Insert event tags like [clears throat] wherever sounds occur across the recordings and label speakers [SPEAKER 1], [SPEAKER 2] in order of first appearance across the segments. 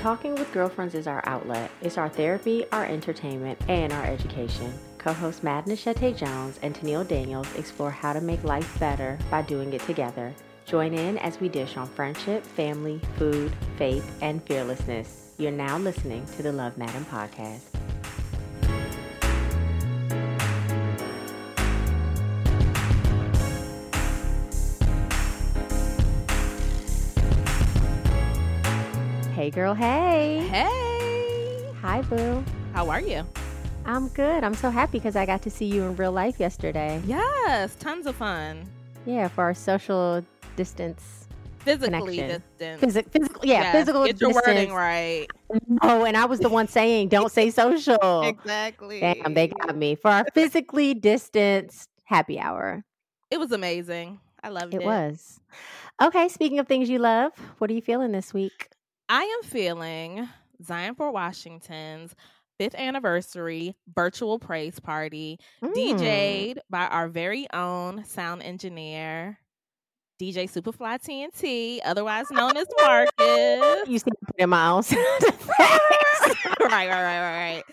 [SPEAKER 1] Talking with Girlfriends is our outlet. It's our therapy, our entertainment, and our education. Co hosts Mad Nashete Jones and Tennille Daniels explore how to make life better by doing it together. Join in as we dish on friendship, family, food, faith, and fearlessness. You're now listening to the Love Maaden Podcast. Hey, girl. Hey.
[SPEAKER 2] Hey.
[SPEAKER 1] Hi, Boo.
[SPEAKER 2] How are you?
[SPEAKER 1] I'm good. I'm so happy because I got to see you in real life yesterday.
[SPEAKER 2] Yes, tons of fun.
[SPEAKER 1] Yeah, for our social distance.
[SPEAKER 2] Physically
[SPEAKER 1] Connection.
[SPEAKER 2] distant.
[SPEAKER 1] Physical, physical, yeah,
[SPEAKER 2] Yes,
[SPEAKER 1] physical
[SPEAKER 2] Get your
[SPEAKER 1] distance.
[SPEAKER 2] wording right.
[SPEAKER 1] Oh, and I was the one saying, "Don't say social."
[SPEAKER 2] Exactly.
[SPEAKER 1] Damn, they got me for our physically distanced happy hour.
[SPEAKER 2] It was amazing. I loved it.
[SPEAKER 1] It was. Okay, speaking of things you love, what are you feeling this week?
[SPEAKER 2] I am feeling Zion for Washington's fifth anniversary virtual praise party,
[SPEAKER 1] Mm.
[SPEAKER 2] DJ'd by our very own sound engineer, DJ Superfly TNT, otherwise known as Marcus.
[SPEAKER 1] You see, my own
[SPEAKER 2] right, right, right, right, right.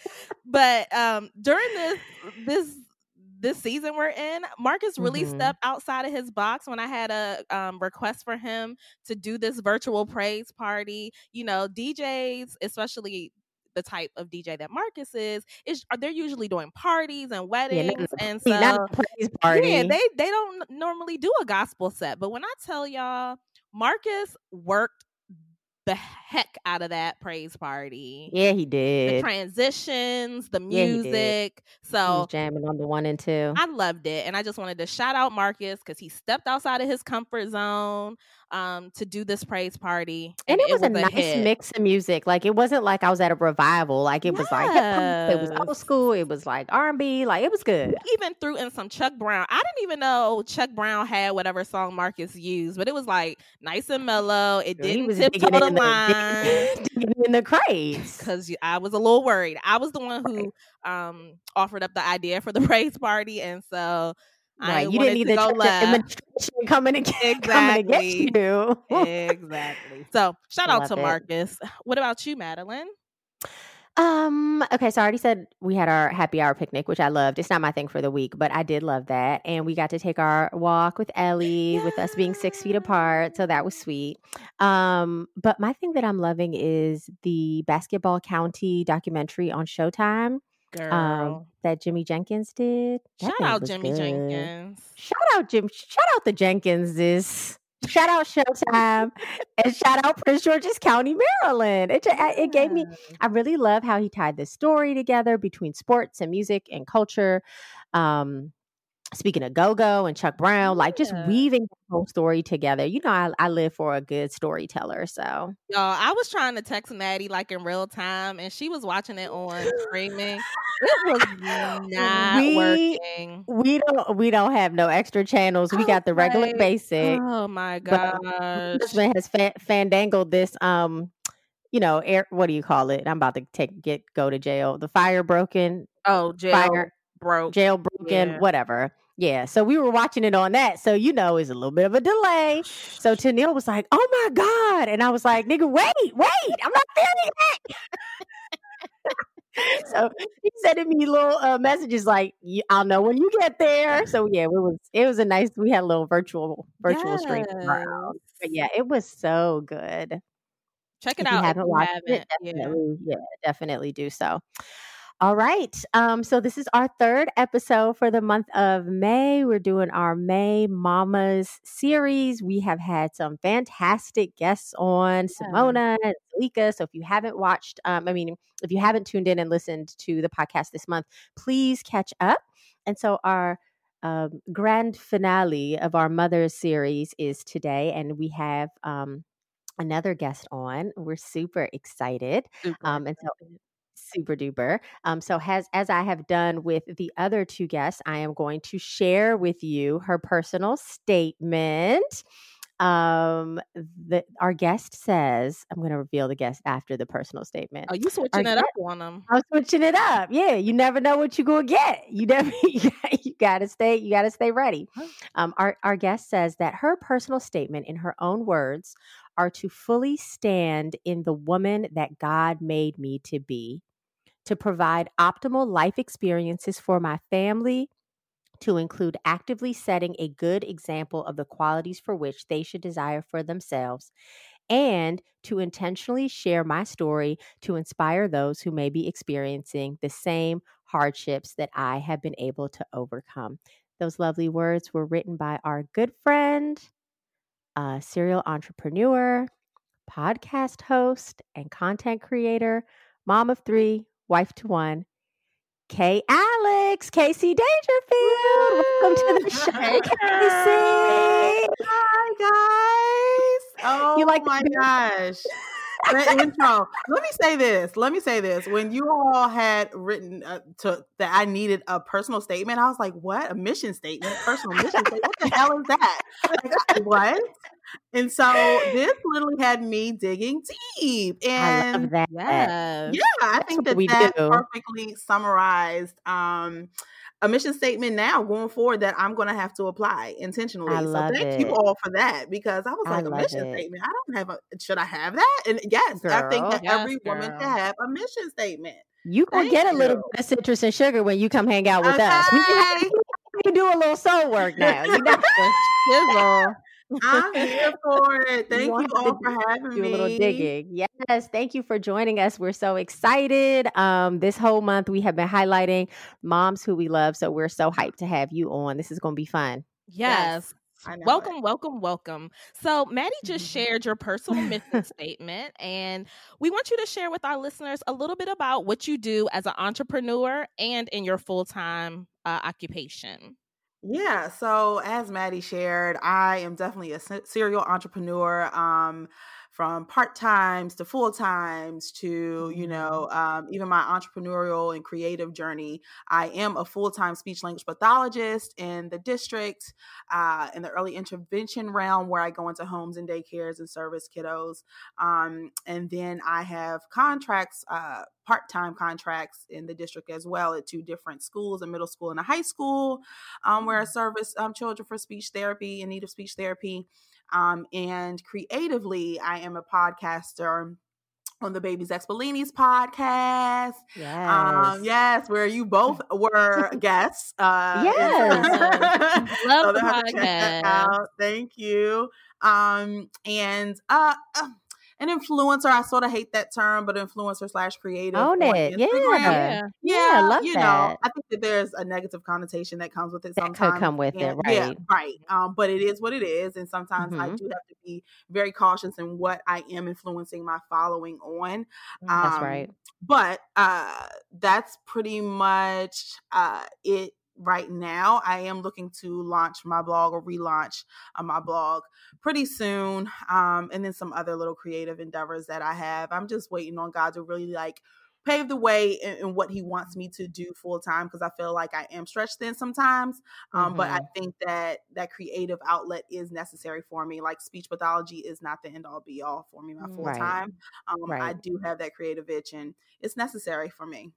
[SPEAKER 2] But um during this this this season we're in, Marcus really
[SPEAKER 1] Mhm.
[SPEAKER 2] stepped outside of his box when I had a um, request for him to do this virtual praise party. You know, DJs, especially the type of DJ that Marcus is, is they're usually doing parties and
[SPEAKER 1] Yeah,
[SPEAKER 2] weddings,
[SPEAKER 1] a-
[SPEAKER 2] and so
[SPEAKER 1] not a praise party.
[SPEAKER 2] yeah, they they don't normally do a gospel set. But when I tell y'all, Marcus worked the heck out of that praise party
[SPEAKER 1] yeah, he did.
[SPEAKER 2] the transitions, the
[SPEAKER 1] Yeah, he did.
[SPEAKER 2] music.
[SPEAKER 1] He
[SPEAKER 2] So
[SPEAKER 1] was jamming on the one and two.
[SPEAKER 2] I loved it. And I just wanted to shout out Marcus because he stepped outside of his comfort zone um, to do this praise party.
[SPEAKER 1] and it was, a nice
[SPEAKER 2] hit.
[SPEAKER 1] mix of music. Like it wasn't like I was at a revival. Like it was like it was old
[SPEAKER 2] Yes.
[SPEAKER 1] school. It was like R and B. Like it was good.
[SPEAKER 2] Even threw in some Chuck Brown. I didn't even know Chuck Brown had whatever song Marcus used, but it was like nice and mellow. It didn't
[SPEAKER 1] was
[SPEAKER 2] tiptoe the
[SPEAKER 1] in the,
[SPEAKER 2] line. [laughs]
[SPEAKER 1] in the crates.
[SPEAKER 2] because I was a little worried. I was the one who um offered up the idea for the [laughs] praise party, and so I
[SPEAKER 1] Right, you didn't need
[SPEAKER 2] to
[SPEAKER 1] the
[SPEAKER 2] go
[SPEAKER 1] administration [laughs] coming to get coming to get you.
[SPEAKER 2] exactly. So shout out to
[SPEAKER 1] it.
[SPEAKER 2] Marcus. [sighs] What about you, Madeline?
[SPEAKER 1] Um, okay, so I already said we had our happy hour picnic, which I loved. It's not my thing for the week, but I did love that. And we got to take our walk with Ellie with us being six feet apart. So that was sweet. Um, but my thing that I'm loving is the basketball county documentary on Showtime
[SPEAKER 2] Girl.
[SPEAKER 1] um that Jimmy Jenkins did. That
[SPEAKER 2] shout out Jimmy
[SPEAKER 1] good.
[SPEAKER 2] Jenkins.
[SPEAKER 1] Shout out Jim. Shout out the Jenkinses. Shout out Showtime and shout out Prince George's County, Maryland. It, it gave me I really love how he tied this story together between sports and music and culture. Um, speaking of Go Go and Chuck Brown, like just weaving the whole story together. You know, I, I live for a good storyteller. So
[SPEAKER 2] Y'all, I was trying to text Maddie like in real time, and she was watching it on streaming. It was [gasps] not
[SPEAKER 1] We-
[SPEAKER 2] working.
[SPEAKER 1] we don't we don't have no extra channels. We got the regular basic.
[SPEAKER 2] Oh my!
[SPEAKER 1] My husband has fan, fandangled this um you know air what do you call it i'm about to take get go to jail the fire broken
[SPEAKER 2] Oh, jail
[SPEAKER 1] fire
[SPEAKER 2] broke.
[SPEAKER 1] jail broken
[SPEAKER 2] Yeah.
[SPEAKER 1] whatever yeah so we were watching it on that so you know it's a little bit of a delay so [sighs] Tennille was like oh my god and i was like nigga wait wait i'm not feeling it [laughs] so he sending me little uh, messages like "Y- i'll know when you get there so yeah it was it was a nice we had a little virtual virtual stream of but yeah it was so good
[SPEAKER 2] Check it
[SPEAKER 1] if you
[SPEAKER 2] out.
[SPEAKER 1] haven't
[SPEAKER 2] if you
[SPEAKER 1] watched
[SPEAKER 2] haven't.
[SPEAKER 1] it,
[SPEAKER 2] Yeah.
[SPEAKER 1] yeah. definitely do so. All right. Um, so this is our third episode for the month of May. We're doing our May Mamas series. We have had some fantastic guests on, Simona and Salika. So if you haven't watched, um, I mean, if you haven't tuned in and listened to the podcast this month, please catch up. And so our um, grand finale of our Mothers series is today, and we have um, another guest on. We're super excited.
[SPEAKER 2] Super
[SPEAKER 1] Um, and so. Super duper. Um, so as as I have done with the other two guests, I am going to share with you her personal statement. Um, the our guest says, I'm going to reveal the guest after the personal statement.
[SPEAKER 2] Oh, you switching it
[SPEAKER 1] guest-
[SPEAKER 2] up on them.
[SPEAKER 1] I'm switching it up. Yeah, you never know what you're gonna get. You never [laughs] you, got, gotta stay, you gotta stay ready. Um, our our guest says that her personal statement, in her own words, are to fully stand in the woman that God made me to be, to provide optimal life experiences for my family, to include actively setting a good example of the qualities for which they should desire for themselves, and to intentionally share my story to inspire those who may be experiencing the same hardships that I have been able to overcome. Those lovely words were written by our good friend, a serial entrepreneur, podcast host, and content creator, mom of three, wife to one, Kay Alex, Casey Dangerfield. Welcome to the show, Casey.
[SPEAKER 3] Hi guys. Oh you like my gosh. The intro. Let me say this. Let me say this. When you all had written uh, to that I needed a personal statement, I was like, "What? A mission statement? Personal mission statement? What the hell is that? Like, what?" And so this literally had me digging deep. And
[SPEAKER 1] I love that.
[SPEAKER 3] Yeah, yeah I think that that do. perfectly summarized um, a mission statement now going forward that I'm going to have to apply intentionally.
[SPEAKER 1] I
[SPEAKER 3] so
[SPEAKER 1] thank
[SPEAKER 3] it. you all for that because I was like a mission it. statement. I don't have a should I have that? And yes, girl, I think that yes, every girl. woman should have a mission statement.
[SPEAKER 1] You gonna get a little bit of citrus and sugar when you come hang out with okay. us. [laughs] We can, do a little soul work now. You know, [laughs]
[SPEAKER 3] I'm here for it. [laughs] Thank you, you all for having
[SPEAKER 1] do
[SPEAKER 3] me.
[SPEAKER 1] a little digging. Yes, thank you for joining us. We're so excited. Um, this whole month we have been highlighting moms who we love, so we're so hyped to have you on. This is going to be fun.
[SPEAKER 2] Yes. yes. Welcome, it. welcome, welcome. So, Maddie just shared your personal mission [laughs] statement, and we want you to share with our listeners a little bit about what you do as an entrepreneur and in your full time uh, occupation.
[SPEAKER 3] Yeah, so as Maddie shared, I am definitely a serial entrepreneur. Um, from part times to full times to you know mm-hmm. um, even my entrepreneurial and creative journey i am a full-time speech language pathologist in the district uh, in the early intervention realm where i go into homes and daycares and service kiddos um, and then i have contracts uh, part-time contracts in the district as well at two different schools a middle school and a high school um, where i mm-hmm. service um, children for speech therapy in need of speech therapy um, and creatively, I am a podcaster on the Babies X Bellini's podcast.
[SPEAKER 1] Yes. Um,
[SPEAKER 3] yes, where you both [laughs] were guests.
[SPEAKER 1] Uh, [laughs] yes.
[SPEAKER 2] Love so the podcast.
[SPEAKER 3] Thank you. Um, and uh, uh an influencer. I sort of hate that term, but influencer slash creative.
[SPEAKER 1] Own it. Yeah.
[SPEAKER 3] yeah. Yeah. love you that. know, I think that there's a negative connotation that comes with it sometimes.
[SPEAKER 1] That could come with and, it, right? Yeah,
[SPEAKER 3] right. Um, but it is what it is. And sometimes mm-hmm. I do have to be very cautious in what I am influencing my following on. Um,
[SPEAKER 1] that's right.
[SPEAKER 3] But uh, that's pretty much uh, it right now. I am looking to launch my blog or relaunch uh, my blog pretty soon. Um, and then some other little creative endeavors that I have. I'm just waiting on God to really like pave the way in, in what he wants me to do full time because I feel like I am stretched thin sometimes. Um, mm-hmm. But I mm-hmm. think that that creative outlet is necessary for me. Like speech pathology is not the end all be all for me my full time. Right. Um, right. I do have that creative itch and it's necessary for me.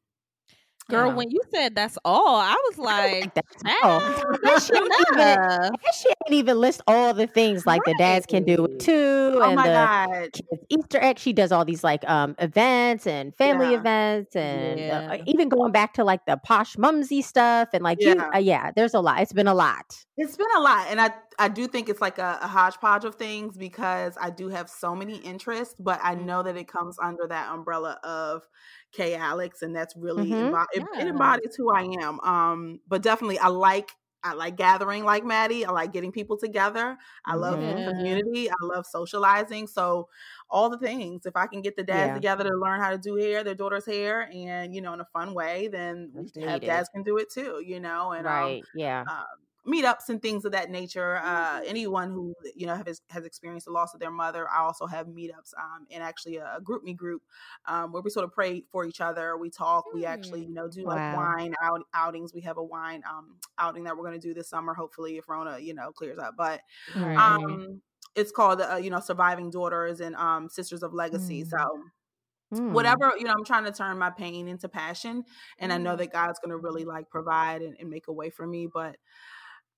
[SPEAKER 2] Girl, yeah. when you said that's all, I was like, that's
[SPEAKER 1] all. And she, even, she ain't even list all the things like right. the dads can do it too.
[SPEAKER 3] Oh
[SPEAKER 1] and
[SPEAKER 3] my
[SPEAKER 1] the
[SPEAKER 3] God.
[SPEAKER 1] kids Easter egg. She does all these like um events and family yeah. events and uh, yeah. uh, even going back to like the posh mumsy stuff and like yeah. you uh, yeah, there's a lot. It's been a lot.
[SPEAKER 3] It's been a lot. And I I do think it's like a, a hodgepodge of things because I do have so many interests, but I know that it comes under that umbrella of Kay Alex, and that's really mm-hmm. embo- yeah. it, it, embodies who I am. Um, but definitely, I like I like gathering like Maddie. I like getting people together. I love yeah. community. I love socializing. So all the things. If I can get the dads yeah. together to learn how to do hair, their daughter's hair, and you know, in a fun way, then dads can do it too. You know, and
[SPEAKER 1] um, right, um, yeah. Um,
[SPEAKER 3] meetups and things of that nature. Uh, mm-hmm. anyone who you know has, has experienced the loss of their mother, I also have meetups um, and actually a, a GroupMe group um, where we sort of pray for each other. We talk. We actually you mm. know do like wine out, outings. We have a wine um, outing that we're going to do this summer, hopefully if Rona you know clears up. But right. um, it's called uh, you know surviving daughters and um, sisters of legacy. Mm. So. Mm. Whatever, you know, I'm trying to turn my pain into passion. And I know mm. that God's going to really like provide and, and make a way for me. But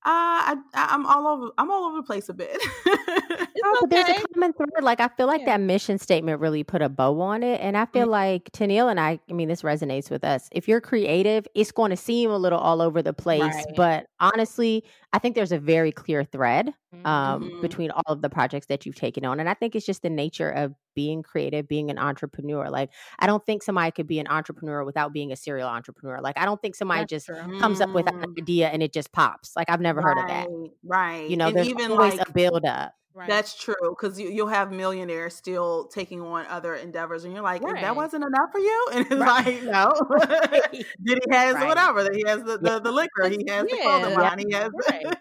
[SPEAKER 3] Uh, I, I'm all over. I'm all over the place a bit. [laughs]
[SPEAKER 1] no, but there's a common thread. Like I feel like yeah. that mission statement really put a bow on it, and I feel mm-hmm. like Tennille and I. I mean, this resonates with us. If you're creative, it's going to seem a little all over the place, right. but honestly, I think there's a very clear thread um, mm-hmm. between all of the projects that you've taken on, and I think it's just the nature of being creative, being an entrepreneur. Like I don't think somebody could be an entrepreneur without being a serial entrepreneur. Like I don't think somebody That's just true. comes up with an mm. idea and it just pops. Like I've never right, heard of that.
[SPEAKER 3] Right.
[SPEAKER 1] You know, and there's even always like, a build up.
[SPEAKER 3] Right. That's true because you, will have millionaires still taking on other endeavors, and you're like, right. that wasn't enough for you, and it's right. like, no. [laughs] [laughs] then he has whatever. That he has the, the, the liquor. He has yeah. the clothing line. He has. [laughs]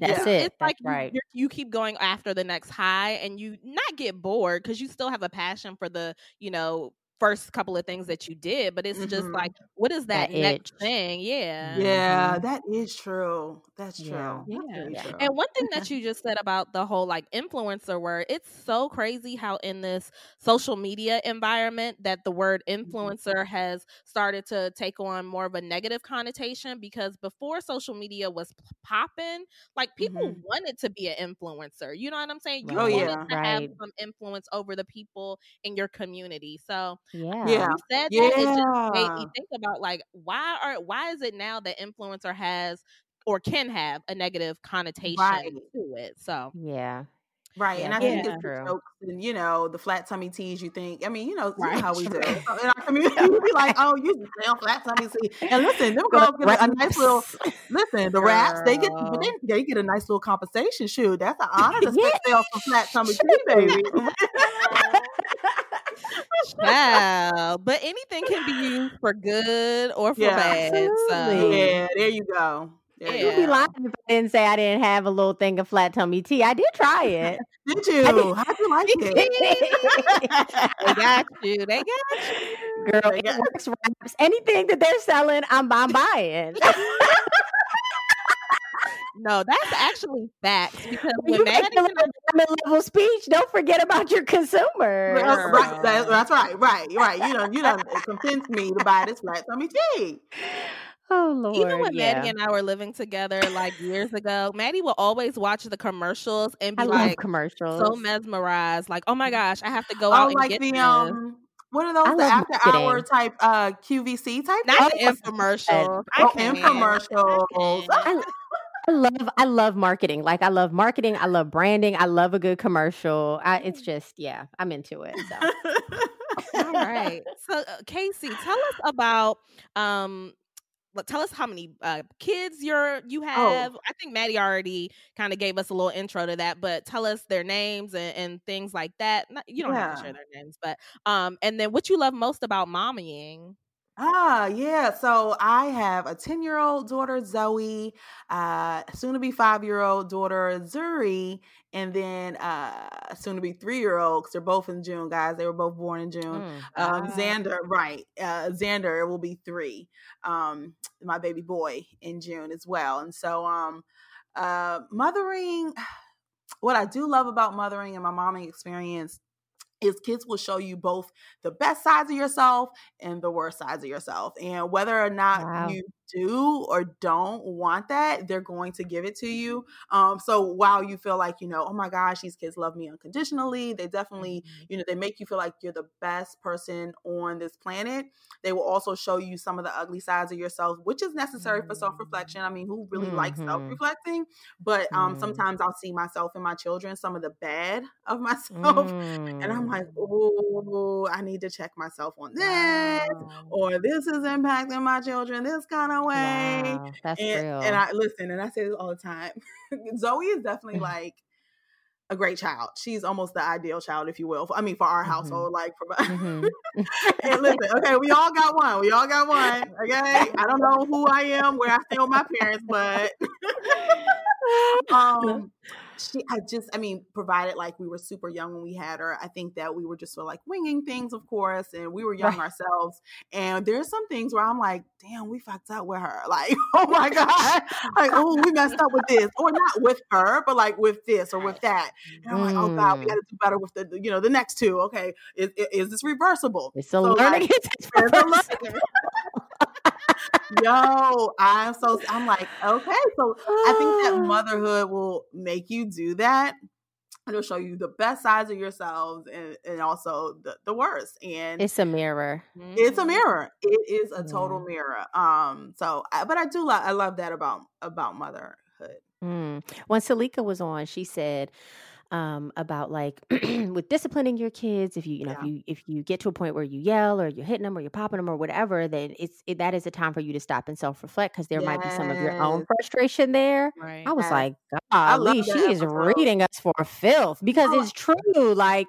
[SPEAKER 1] That's yeah. it. It's That's like right.
[SPEAKER 2] You, you keep going after the next high, and you not get bored because you still have a passion for the you know first couple of things that you did, but it's mm-hmm. just like, what is that, that next itch. thing? Yeah.
[SPEAKER 3] Yeah, mm-hmm. that is true. That's true.
[SPEAKER 2] Yeah. yeah. True. And one thing that you just said about the whole like influencer word, it's so crazy how in this social media environment that the word mm-hmm. influencer mm-hmm. has started to take on more of a negative connotation because before social media was popping, like people mm-hmm. wanted to be an influencer. You know what I'm saying? You
[SPEAKER 3] oh,
[SPEAKER 2] wanted
[SPEAKER 3] yeah.
[SPEAKER 2] to right. have some influence over the people in your community. So
[SPEAKER 1] yeah.
[SPEAKER 3] Yeah.
[SPEAKER 2] You said
[SPEAKER 3] yeah.
[SPEAKER 2] that, it just made me think about like why are why is it now that influencer has or can have a negative connotation right. to it? So
[SPEAKER 1] yeah.
[SPEAKER 3] Right, yeah, and I think it's true. jokes and you know the flat tummy teas. You think, I mean, you know, right. you know how we do [laughs] in our community. [laughs] We be like, "Oh, you sell flat tummy tea," and listen, them girls get a, a nice little. [laughs] Listen, the raps they get, they, they get a nice little compensation. Shoot, that's an honor to yeah. sell some flat tummy tea, baby.
[SPEAKER 2] Wow. But anything can be used for good or for yeah, bad. So
[SPEAKER 3] yeah, there you go.
[SPEAKER 1] There yeah. You'd be lying if I didn't say I didn't have a little thing of flat tummy tea. I did try it. [laughs]
[SPEAKER 3] did you? How'd you like
[SPEAKER 2] it? they got [laughs] you. They got you.
[SPEAKER 1] Girl, it works wraps. Anything that they're selling, I'm, I'm buying. [laughs]
[SPEAKER 2] No, that's actually facts because when you Maddie
[SPEAKER 1] make a level speech, don't forget about your consumer.
[SPEAKER 3] Right, that's, that's, right, [laughs] right, right. You know, you don't convince me to buy this flat tummy tea.
[SPEAKER 1] Oh Lord!
[SPEAKER 2] Even when
[SPEAKER 1] yeah.
[SPEAKER 2] Maddie and I were living together, like years ago, Maddie will always watch the commercials and be
[SPEAKER 1] I
[SPEAKER 2] like,
[SPEAKER 1] commercials,
[SPEAKER 2] so mesmerized, like, "Oh my gosh, I have to go oh, out and
[SPEAKER 3] like
[SPEAKER 2] get
[SPEAKER 3] the
[SPEAKER 2] this.
[SPEAKER 3] um, what are those? the after marketing. hour type uh QVC type?
[SPEAKER 2] Not the infomercials.
[SPEAKER 3] Oh, infomercials.
[SPEAKER 1] I, love I love marketing. Like I love marketing. I love branding. I love a good commercial. I, it's just yeah, I'm into it. So. [laughs]
[SPEAKER 2] All right. So uh, Casey, tell us about um tell us how many uh, kids you're you oh. have. Oh. I think Maddie already kind of gave us a little intro to that, but tell us their names and, and things like that. Not, you don't yeah. have to share their names, but um, and then what you love most about mommying.
[SPEAKER 3] Ah, yeah. So I have a 10 year old daughter, Zoe, uh, soon to be five year old daughter, Zuri, and then uh, soon to be three year old because they're both in June, guys. They were both born in June. Mm. Um, Xander, right. Uh, Xander will be three, um, my baby boy in June as well. And so, um, uh, mothering, [sighs] what I do love about mothering and my momming experience is kids will show you both the best sides of yourself and the worst sides of yourself. And whether or not wow. you do or don't want that, they're going to give it to you. Um, so while you feel like, you know, oh my gosh, these kids love me unconditionally, they definitely, mm-hmm. you know, they make you feel like you're the best person on this planet. They will also show you some of the ugly sides of yourself, which is necessary for self reflection. I mean, who really mm-hmm. likes self reflecting? But um, mm-hmm. sometimes I'll see myself in my children, some of the bad of [laughs] myself. And I'm like, mm. oh, I need to check myself on this, wow. or this is impacting my children this kind of way.
[SPEAKER 1] Wow, that's
[SPEAKER 3] and,
[SPEAKER 1] real.
[SPEAKER 3] And I listen, and I say this all the time. [laughs] Zoe is definitely [laughs] like a great child. She's almost the ideal child, if you will. I mean, for our mm-hmm. household, like for mm-hmm. [laughs] and listen, okay, we all got one. We all got one. Okay. I don't know who I am, where I with my parents, but um she I just I mean, provided like we were super young when we had her, I think that we were just sort of like winging things, of course, and we were young right. ourselves. And there's some things where I'm like, damn, we fucked up with her. [laughs] Like, oh my God. like, oh, we messed up with this. Or not with her, but like with this or with that. And I'm like, oh God, we mm. gotta do better with the you know the next two. Okay. Is, is this reversible?
[SPEAKER 1] It's a so learning.
[SPEAKER 3] Like, [laughs] it's a learning. Yo, I'm so I'm like, okay. So I think that [gasps] motherhood will make you do that. It'll show you the best sides of yourselves and, and also the, the worst. And
[SPEAKER 1] it's a mirror.
[SPEAKER 3] It's a mirror. It is a total yeah. mirror. Um, so but I do love I love that about about motherhood.
[SPEAKER 1] Mm. When Salika was on, she said, um, about like [clears throat] with disciplining your kids if you you know yeah. if you if you get to a point where you yell or you're hitting them or you're popping them or whatever then it's it, that is a time for you to stop and self-reflect because there yes. might be some of your own frustration there right. i was yes. like golly she is reading us for filth because oh. it's true like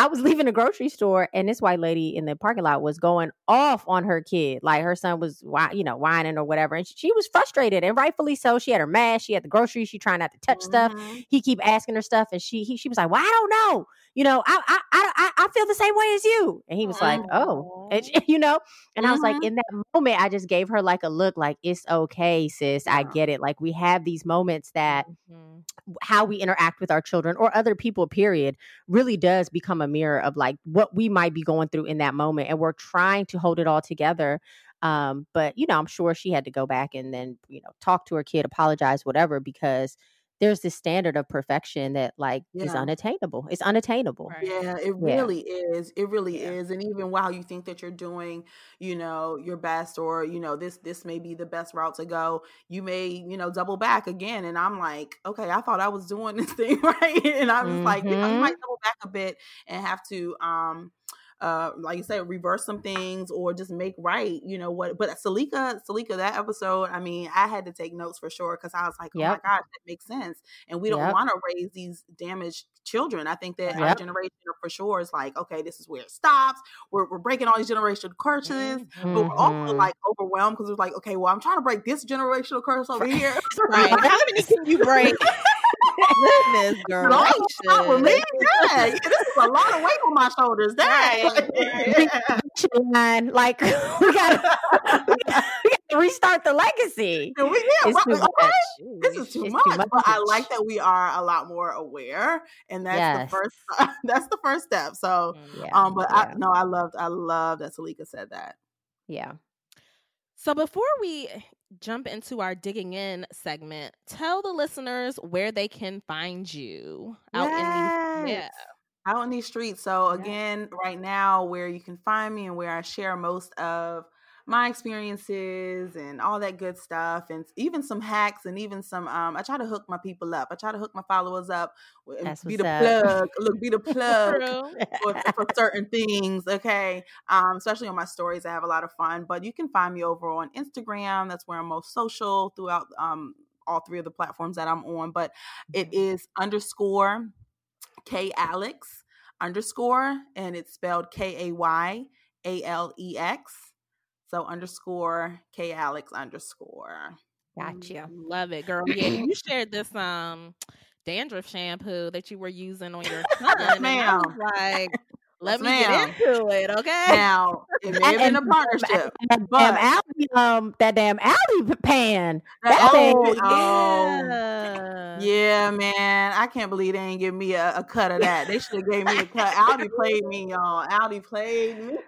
[SPEAKER 1] I was leaving the grocery store and this white lady in the parking lot was going off on her kid. Like her son was, you know, whining or whatever. And she, was frustrated and rightfully so. She had her mask. She had the groceries. She trying not to touch mm-hmm. stuff. He keep asking her stuff. And she, he, she was like, well, I don't know. You know, I, I, I, I feel the same way as you. And he was mm-hmm. like, oh, and she, [laughs] you know, and. I was like, mm-hmm. in that moment, I just gave her like a look like, it's okay, sis. Yeah. I get it. Like we have these moments that mm-hmm. how we interact with our children or other people, period, really does become a mirror of like what we might be going through in that moment. And we're trying to hold it all together. Um, but you know, I'm sure she had to go back and then, you know, talk to her kid, apologize, whatever, because there's this standard of perfection that like yeah. is unattainable. It's unattainable.
[SPEAKER 3] Right. Yeah, it really yeah. is. It really yeah. is. And even while you think that you're doing, you know, your best or, you know, this this may be the best route to go, you may, you know, double back again. And I'm like, okay, I thought I was doing this [laughs] thing right. And I was mm-hmm. like, I might double back a bit and have to um uh, like you said, reverse some things or just make right, you know what? But Salika, Salika, that episode, I mean, I had to take notes for sure because I was like, oh yep. my gosh, that makes sense. And we don't yep. want to raise these damaged children. I think that yep. our generation for sure is like, okay, this is where it stops. We're, we're breaking all these generational curses, mm-hmm. but we're also mm-hmm. like overwhelmed because we're like, okay, well, I'm trying to break this generational curse over here. [laughs]
[SPEAKER 2] right. How many can you break? [laughs]
[SPEAKER 3] Goodness [laughs] gracious. With me, yeah. yeah. This is a lot of weight on my shoulders. Dang.
[SPEAKER 1] Right. like [laughs] [laughs] we gotta, we gotta, restart the legacy.
[SPEAKER 3] Yeah, we, yeah, right, right. This is too much, too much, But I like that we are a lot more aware, and that's yes. the first. that's the first step. So, mm, yeah, um, but yeah. I no, I loved, I love that Salika said that.
[SPEAKER 1] Yeah.
[SPEAKER 2] So before we jump into our digging in segment, tell the listeners where they can find you
[SPEAKER 3] out yes. in these yeah. Out in these streets. So again, right now where you can find me and where I share most of my experiences and all that good stuff and even some hacks and even some um I try to hook my people up. I try to hook my followers up That's be the up. plug. Look, be the [laughs] plug for, for, certain things. Okay. Um, especially on my stories. I have a lot of fun. But you can find me over on Instagram. That's where I'm most social throughout um all three of the platforms that I'm on. But it mm-hmm. underscore Kay Alex underscore and it's spelled K A Y A L E X so underscore Kay Alex underscore.
[SPEAKER 1] Gotcha.
[SPEAKER 2] Love it, girl. Yeah, you shared this um dandruff shampoo that you were using on your [laughs] son.
[SPEAKER 3] ma'am.
[SPEAKER 2] like, let me get into it, okay?
[SPEAKER 3] Now it may have been a partnership, [laughs]
[SPEAKER 1] that, but damn Aldi, um, that damn Aldi pan. That,
[SPEAKER 3] oh, thing, oh, yeah. yeah, man. I can't believe they ain't give me a, a cut of that. They should have gave me a cut. Aldi played me, y'all. Aldi played me.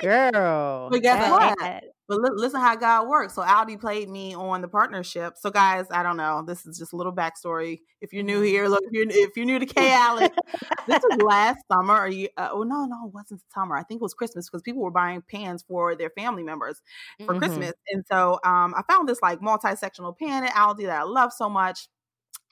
[SPEAKER 1] Girl.
[SPEAKER 3] But guess what? But li- listen how God works. So Aldi played me on the partnership. So guys, I don't know. This is just a little backstory. If you're new here, look. If you're if you're new to Kay Alex, this was [laughs] last summer. Or you, uh, oh no, no, it wasn't summer. I think it was Christmas because people were buying pans for their family members for mm-hmm. Christmas. And so um, I found this like multi-sectional pan at Aldi that I love so much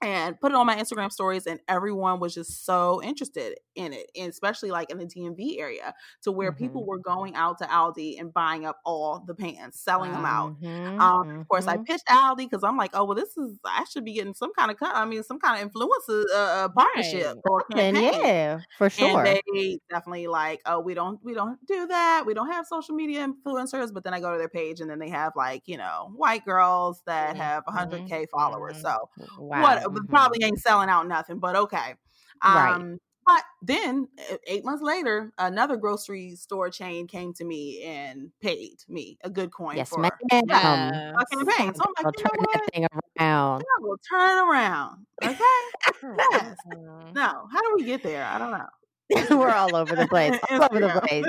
[SPEAKER 3] and put it on my Instagram stories, and everyone was just so interested in it, and especially like in the DMV area, to where mm-hmm. people were going out to Aldi and buying up all the pans, selling mm-hmm. them out. Mm-hmm. Um, of course, I mm-hmm. pitched Aldi because I'm like, oh well, this is I should be getting some kind of cut. I mean, some kind of influencer uh, uh partnership right. campaign.
[SPEAKER 1] Yeah, for sure.
[SPEAKER 3] And they definitely like, oh, we don't we don't do that. We don't have social media influencers. But then I go to their page, and then they have like you know white girls that have 100k mm-hmm. followers. Mm-hmm. So wow. what mm-hmm. probably ain't selling out nothing, but okay. Um, right. But then eight months later, another grocery store chain came to me and paid me a good coin
[SPEAKER 1] yes,
[SPEAKER 3] for
[SPEAKER 1] ma'am.
[SPEAKER 3] Yeah, a campaign. So I'm like,
[SPEAKER 1] turn that thing around.
[SPEAKER 3] Yeah, we'll turn around. Okay. [laughs] yes. No. How do we get there? I don't know. [laughs]
[SPEAKER 1] We're all over the place. All over the place.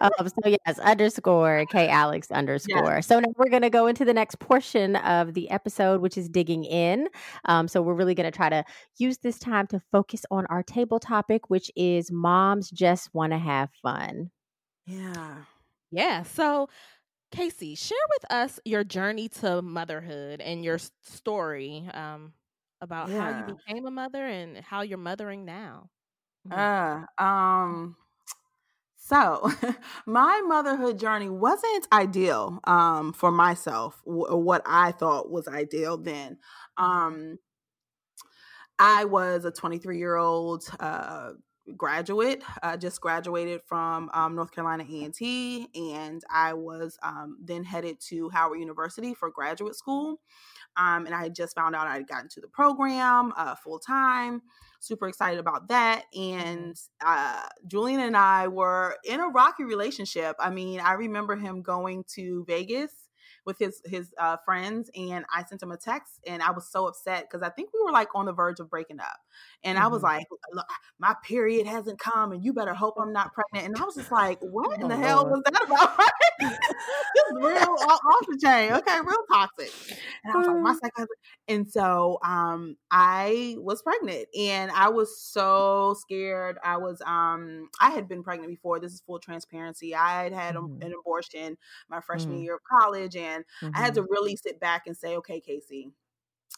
[SPEAKER 1] Um, so yes, underscore Kay Alex underscore. So now we're gonna go into the next portion of the episode, which is digging in. Um, so we're really gonna try to use this time to focus on our table topic, which is moms just want to have fun.
[SPEAKER 3] Yeah.
[SPEAKER 2] Yeah. So Casey, share with us your journey to motherhood and your story um, about yeah. how you became a mother and how you're mothering now.
[SPEAKER 3] Uh, um, so [laughs] my motherhood journey wasn't ideal um, for myself, or what I thought was ideal then. Mm-hmm. Um, I was a 23 year old uh, graduate. I just graduated from um, North Carolina A&T, and I was um, then headed to Howard University for graduate school. Um, and I had just found out I had gotten to the program uh, full time. Super excited about that. And uh, Julian and I were in a rocky relationship. I mean, I remember him going to Vegas with his his uh, friends, and I sent him a text, and I was so upset because I think we were like on the verge of breaking up, and mm-hmm. I was mm-hmm. like, "Look, my period hasn't come, and you better hope I'm not pregnant." And I was just like, "What oh, in the hell was that [laughs] about?" Just real off the chain, okay, real toxic. And I was like, "My mm. second and so um, I was pregnant, and I was so scared. I was um, I had been pregnant before. This is full transparency. I had had mm-hmm. an abortion my freshman mm-hmm. year of college, and mm-hmm. I had to mm-hmm. really sit back and say, okay, Casey,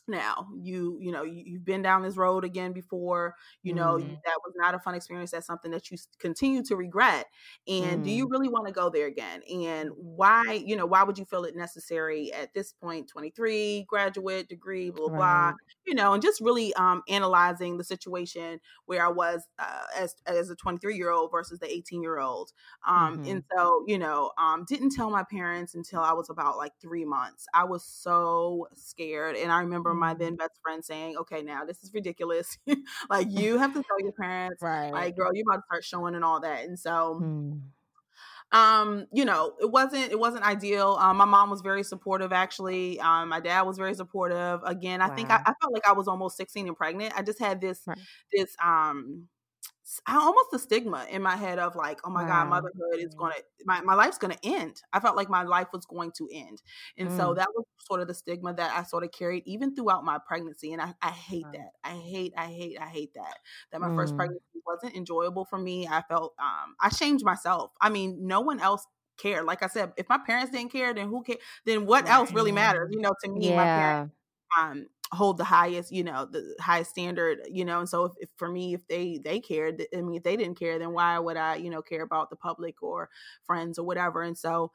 [SPEAKER 3] now you you know you, have been down this road again before you know mm. that was not a fun experience that's something that you continue to regret and mm. do you mm. really want to go there again and why you know why would you feel it necessary at this point 23 graduate degree blah blah right. you know and just really um analyzing the situation where i was uh, as as a 23 year old versus the 18 year old um mm-hmm. and so you know um didn't tell my parents until i was about like three months i was so scared and i remember my then best friend saying, "Okay, now this is ridiculous. [laughs] like you have to tell your parents, right? Like, girl, you about to start showing and all that." And so. Mm um you know it wasn't it wasn't ideal um my mom was very supportive actually um my dad was very supportive again i wow. think I, I, felt like i was almost 16 and pregnant i just had this right. this um almost a stigma in my head of like, oh my wow. God, motherhood is going to, my, my life's going to end. I felt like my life was going to end. And mm. so that was sort of the stigma that I sort of carried even throughout my pregnancy. And I, I hate wow. that. I hate, I hate, I hate that, that my mm. first pregnancy wasn't enjoyable for me. I felt, um, I shamed myself. I mean, no one else cared. Like I said, if my parents didn't care, then who cared? Then what right. else really matters? You know, to me, yeah. my parents um hold the highest you know the highest standard you know and so if, if, for me if they they cared i mean if they didn't care then why would i you know care about the public or friends or whatever and so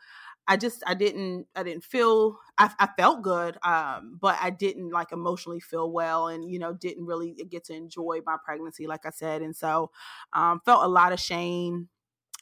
[SPEAKER 3] i just i didn't i didn't feel i, I felt good um but i didn't like emotionally feel well and you know didn't really get to enjoy my pregnancy like i said and so um felt a lot of shame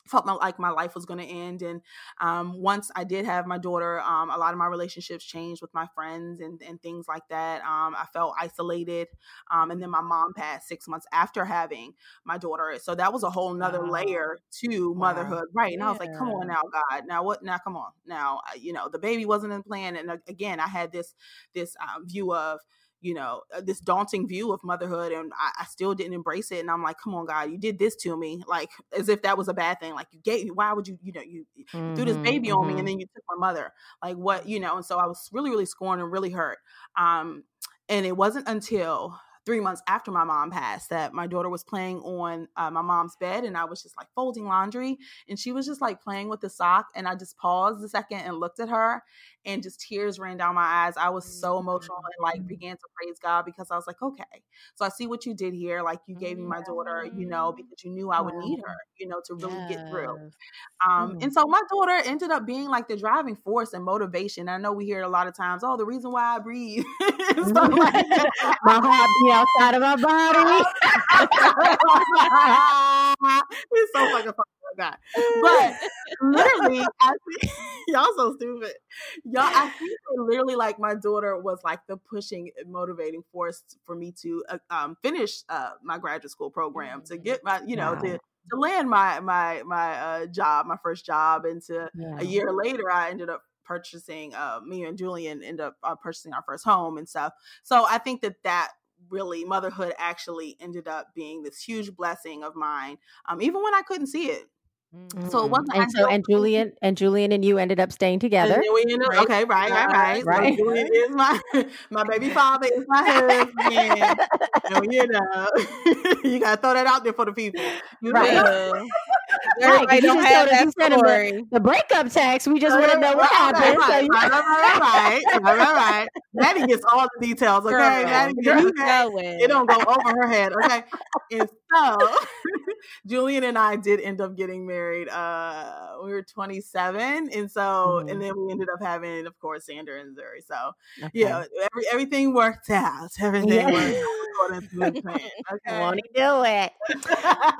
[SPEAKER 3] felt my, like my life was going to end and um, once i did have my daughter um, a lot of my relationships changed with my friends and, and things like that um, i felt isolated um, and then my mom passed six months after having my daughter so that was a whole nother wow. layer to motherhood wow. right and yeah. i was like come on now god now what now come on now you know the baby wasn't in plan and again i had this this um, view of you know, uh, this daunting view of motherhood, and I, I, still didn't embrace it. And I'm like, come on, God, you did this to me, like as if that was a bad thing. Like you gave, why would you, you know, you, mm-hmm, threw this baby mm-hmm. on me, and mm-hmm. then you took my mother, like what, you know? And so I was really, really scorned and really hurt. Um, and it wasn't until three months after my mom passed that my daughter was playing on uh, my mom's bed and I was just like folding laundry and she was just like playing with the sock and I just paused a second and looked at her and just tears ran down my eyes. I was so emotional and like mm-hmm. began to praise God because I was like, okay, so I see what you did here. Like you gave me my daughter, you know, because you knew I would need her, you know, to really yes. get through. Um, mm. And so my daughter ended up being like the driving force and motivation. I know we hear it a lot of times, oh, the reason why I breathe. [laughs] [laughs] like
[SPEAKER 1] my heart [laughs] outside of my body. [laughs] [laughs]
[SPEAKER 3] it's so fucking funny. God. But [laughs] literally, I think, y'all so stupid. Y'all, I think literally like my daughter was like the pushing, motivating force for me to uh, um, finish uh, my graduate school program, to get my, you know, wow. to to land my my my uh, job, my first job, and to yeah. a year later, I ended up purchasing. Uh, me and Julian ended up uh, purchasing our first home and stuff. So I think that that really motherhood actually ended up being this huge blessing of mine um, even when i couldn't see it
[SPEAKER 1] Mm-hmm.
[SPEAKER 3] so it wasn't
[SPEAKER 1] and so and Julian and Julian and you ended up staying together.
[SPEAKER 3] Ended, okay, right, right, right. right. So Julian is my [laughs] my baby father is my husband. [laughs] and you know, [laughs] you gotta throw that out there for the people. You
[SPEAKER 1] right.
[SPEAKER 3] Know?
[SPEAKER 2] Everybody don't have that story.
[SPEAKER 1] The, the, breakup text, we just want to know what happened.
[SPEAKER 3] Right, right, right, right, right, right, right. Maddie gets all the details, okay? Maddie, girl, it don't go over her head, okay? And so, [laughs] Julian and I did end up getting married. Uh, we were 27, and so, mm-hmm. and then we ended up having, of course, Xander and Zuri. So, okay. yeah, every, everything worked out. Everything yeah. worked out. [laughs]
[SPEAKER 1] Okay, want to do it.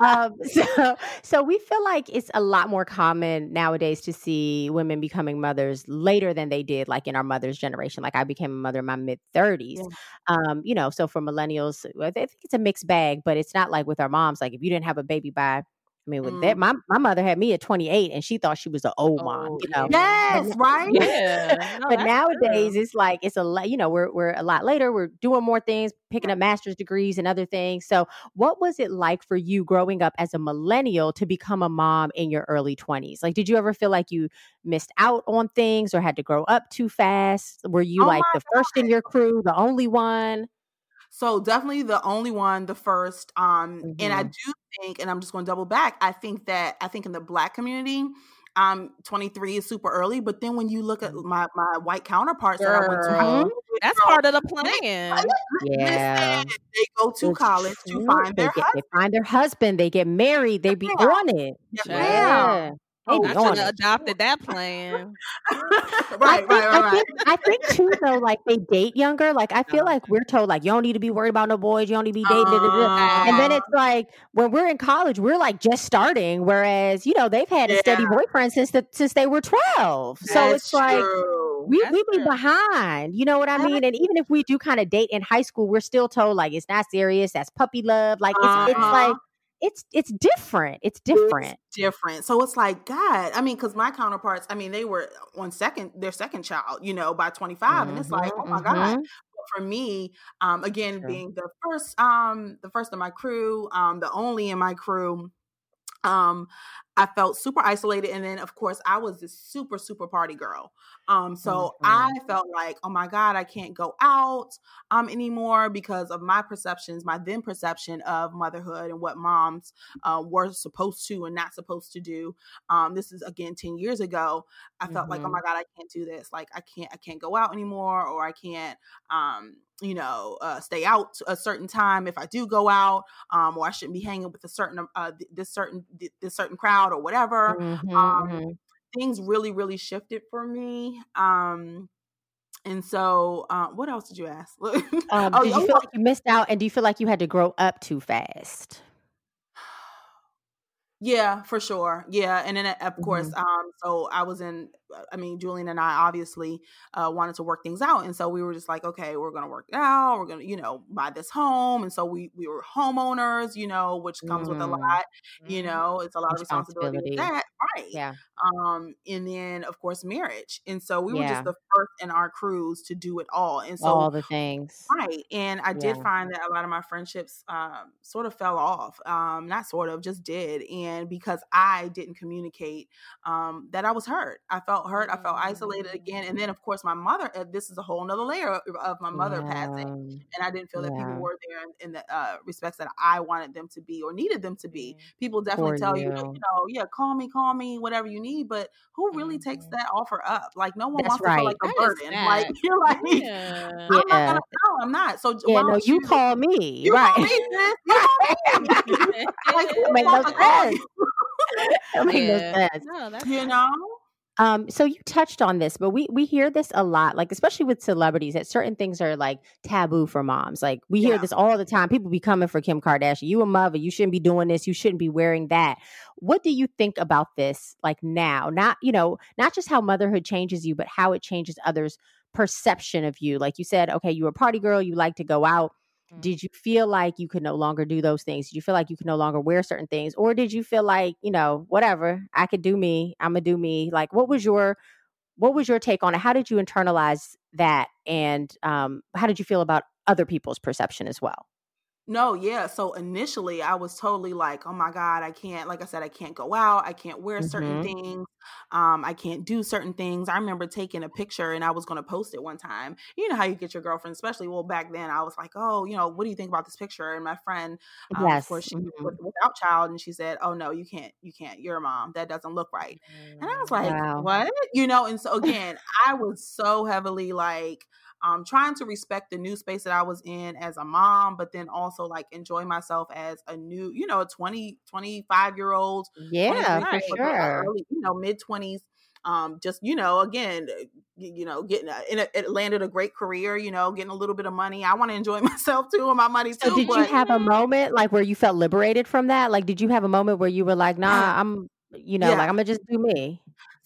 [SPEAKER 1] [laughs] um, so, so we feel like it's a lot more common nowadays to see women becoming mothers later than they did, like in our mother's generation. Like I became a mother in my mid 30s. Yeah. Um, you know, so for millennials, I think it's a mixed bag, but it's not like with our moms. Like if you didn't have a baby by I mean, with mm. that, my, my mother had me at 28 and she thought she was an old oh, mom, you know.
[SPEAKER 3] Yes, but, right? [laughs]
[SPEAKER 1] Yeah. No, but nowadays true. it's like it's a lot, you know, we're we're a lot later, we're doing more things, picking up master's degrees and other things. So what was it like for you growing up as a millennial to become a mom in your early 20s? Like, did you ever feel like you missed out on things or had to grow up too fast? Were you oh like the God. first in your crew, the only one?
[SPEAKER 3] So definitely the only one, the first. Um, mm-hmm. and I mm-hmm. do think, and I'm just going to double back. I think that I think in the Black community, um, 23 is super early. But then when you look at mm. my my white counterparts
[SPEAKER 2] girl, that I went to, that's girl, part of the plan. [laughs]
[SPEAKER 1] Yeah,
[SPEAKER 3] they go to it's college true. to find
[SPEAKER 1] they
[SPEAKER 3] their
[SPEAKER 1] get,
[SPEAKER 3] husband.
[SPEAKER 1] They find their husband. They get married. They be
[SPEAKER 3] yeah.
[SPEAKER 1] on it.
[SPEAKER 3] Yeah. yeah.
[SPEAKER 2] Oh, I should have adopted that plan. [laughs]
[SPEAKER 3] right, I think, right, right,
[SPEAKER 1] I think, I think too though, like they date younger. Like I feel uh-huh. like we're told like you don't need to be worried about no boys, you don't need to be dating. Uh, and then it's like when we're in college, we're like just starting. Whereas, you know, they've had yeah. a steady boyfriend since the since they were 12.
[SPEAKER 3] That's
[SPEAKER 1] so it's
[SPEAKER 3] true.
[SPEAKER 1] like we we be behind. You know what I mean? And even if we do kind of date in high school, we're still told like it's not serious, that's puppy love. Like it's uh-huh. it's like it's it's different. It's different.
[SPEAKER 3] It's different. So it's like God. I mean, because my counterparts, I mean, they were on second their second child, you know, by 25, mm-hmm, and it's like, oh my mm-hmm. God. But for me, um, again, sure. being the first, um, the first of my crew, um, the only in my crew, um, I felt super isolated. And then, of course, I was this super, super party girl. Um, so mm-hmm. I felt like, oh my God, I can't go out um anymore because of my perceptions, my then perception of motherhood and what moms uh, were supposed to and not supposed to do. Um, this is again 10 years ago. I felt mm-hmm. like, oh mm-hmm. my God, I can't do this. Like I can't, I can't go out anymore, or I can't um you know, uh, stay out a certain time if I do go out, um, or I shouldn't be hanging with a certain uh, this certain this certain crowd or whatever. Mm-hmm, um, mm-hmm. Things really, really shifted for me. Um, and so, uh, what else did you ask? [laughs]
[SPEAKER 1] um, oh, did you oh, feel like you missed out, and do you feel like you had to grow up too fast? [sighs]
[SPEAKER 3] Yeah, for sure. Yeah, and then of mm-hmm. course, um, so I was in. I mean, Julian and I obviously uh, wanted to work things out, and so we were just like, okay, we're gonna work it out. We're gonna, you know, buy this home, and so we we were homeowners, you know, which comes mm-hmm. with a mm-hmm. lot. You mm-hmm. know, it's a lot of responsibility that, right?
[SPEAKER 1] Yeah.
[SPEAKER 3] Um, and then of course marriage, and so we yeah. were just the first in our crews to do it all, and so
[SPEAKER 1] all the things,
[SPEAKER 3] right? And I did find that a lot of my friendships um, sort of fell off. Um, not sort of, just did, and and because I didn't communicate um, that I was hurt. I felt hurt. I felt isolated again. And then, of course, my mother. Uh, this is a whole nother layer of my mother yeah. passing, and I didn't feel that people were there in, in the uh, respects that I wanted them to be or needed them to be. Mm-hmm. People definitely tell you. you, you know, yeah, call me, call me, whatever you need. But who really mm-hmm. takes that offer up? Like no one
[SPEAKER 1] That's
[SPEAKER 3] wants
[SPEAKER 1] right.
[SPEAKER 3] to feel like a
[SPEAKER 1] that
[SPEAKER 3] burden. Like [laughs] you're like, yeah. I'm not gonna. No, I'm not. So
[SPEAKER 1] yeah, no, you, you call me.
[SPEAKER 3] You
[SPEAKER 1] right.
[SPEAKER 3] Call me, You call me. [laughs] like, who
[SPEAKER 1] Make no sense. [laughs] that makes
[SPEAKER 3] no sense. No, that's you know.
[SPEAKER 1] Um, so you touched on this, but we we hear this a lot, like especially with celebrities, that certain things are like taboo for moms. Like we hear yeah. this all the time. People be coming for Kim Kardashian. You a mother, you shouldn't be doing this, you shouldn't be wearing that. What do you think about this like now? Not, you know, not just how motherhood changes you, but how it changes others' perception of you. Like you said, okay, you're a party girl, you like to go out Mm. Did you feel like you could no longer do those things? Did you feel like you could no longer wear certain things? Or did you feel like, you know, whatever, I could do me, I'm gonna do me. Like what was your what was your take on it? How did you internalize that? And um, how did you feel about other people's perception as well.
[SPEAKER 3] No, yeah. So initially, I was totally like, "Oh my god, I can't." Like I said, I can't go out. I can't wear certain
[SPEAKER 1] Mhm.
[SPEAKER 3] things. Um, I can't do certain things. I remember taking a picture and I was going to post it one time. You know how you get your girlfriend, especially well back then. I was like, "Oh, you know, what do you think about this picture?" And my friend, um, of
[SPEAKER 1] Yes.
[SPEAKER 3] course, she was without child, and she said, "Oh no, you can't. You can't. You're a mom. That doesn't look right." And I was like,
[SPEAKER 1] Wow.
[SPEAKER 3] "What?" You know. And so again, I was so heavily like um, trying to respect the new space that I was in as a mom, but then also like enjoy myself as a new, you know, a 20, 25 year old,
[SPEAKER 1] Yeah, for sure.
[SPEAKER 3] early, you know, mid 20s. Um, just, you know, again, uh, you know, getting, a, in a, it landed a great career, you know, getting a little bit of money. I want to enjoy [laughs] myself too and my money
[SPEAKER 1] So
[SPEAKER 3] too.
[SPEAKER 1] did you
[SPEAKER 3] But
[SPEAKER 1] have a moment like where you felt liberated from that? Like did you have a moment where you were like, "Nah, I'm you know,
[SPEAKER 3] yeah,
[SPEAKER 1] like I'm gonna just do me."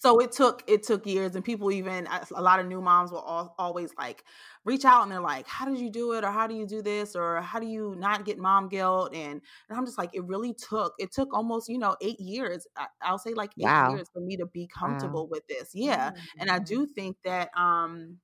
[SPEAKER 3] So it took it took years and people even a lot of new moms will al- always like reach out and they're like how did you do it or how do you do this or how do you not get mom guilt and and i'm just like it really took it took almost you know eight years I, i'll say like eight
[SPEAKER 1] Wow.
[SPEAKER 3] years for me to be
[SPEAKER 1] Wow.
[SPEAKER 3] comfortable with this yeah and i
[SPEAKER 2] Mhm.
[SPEAKER 3] do think that um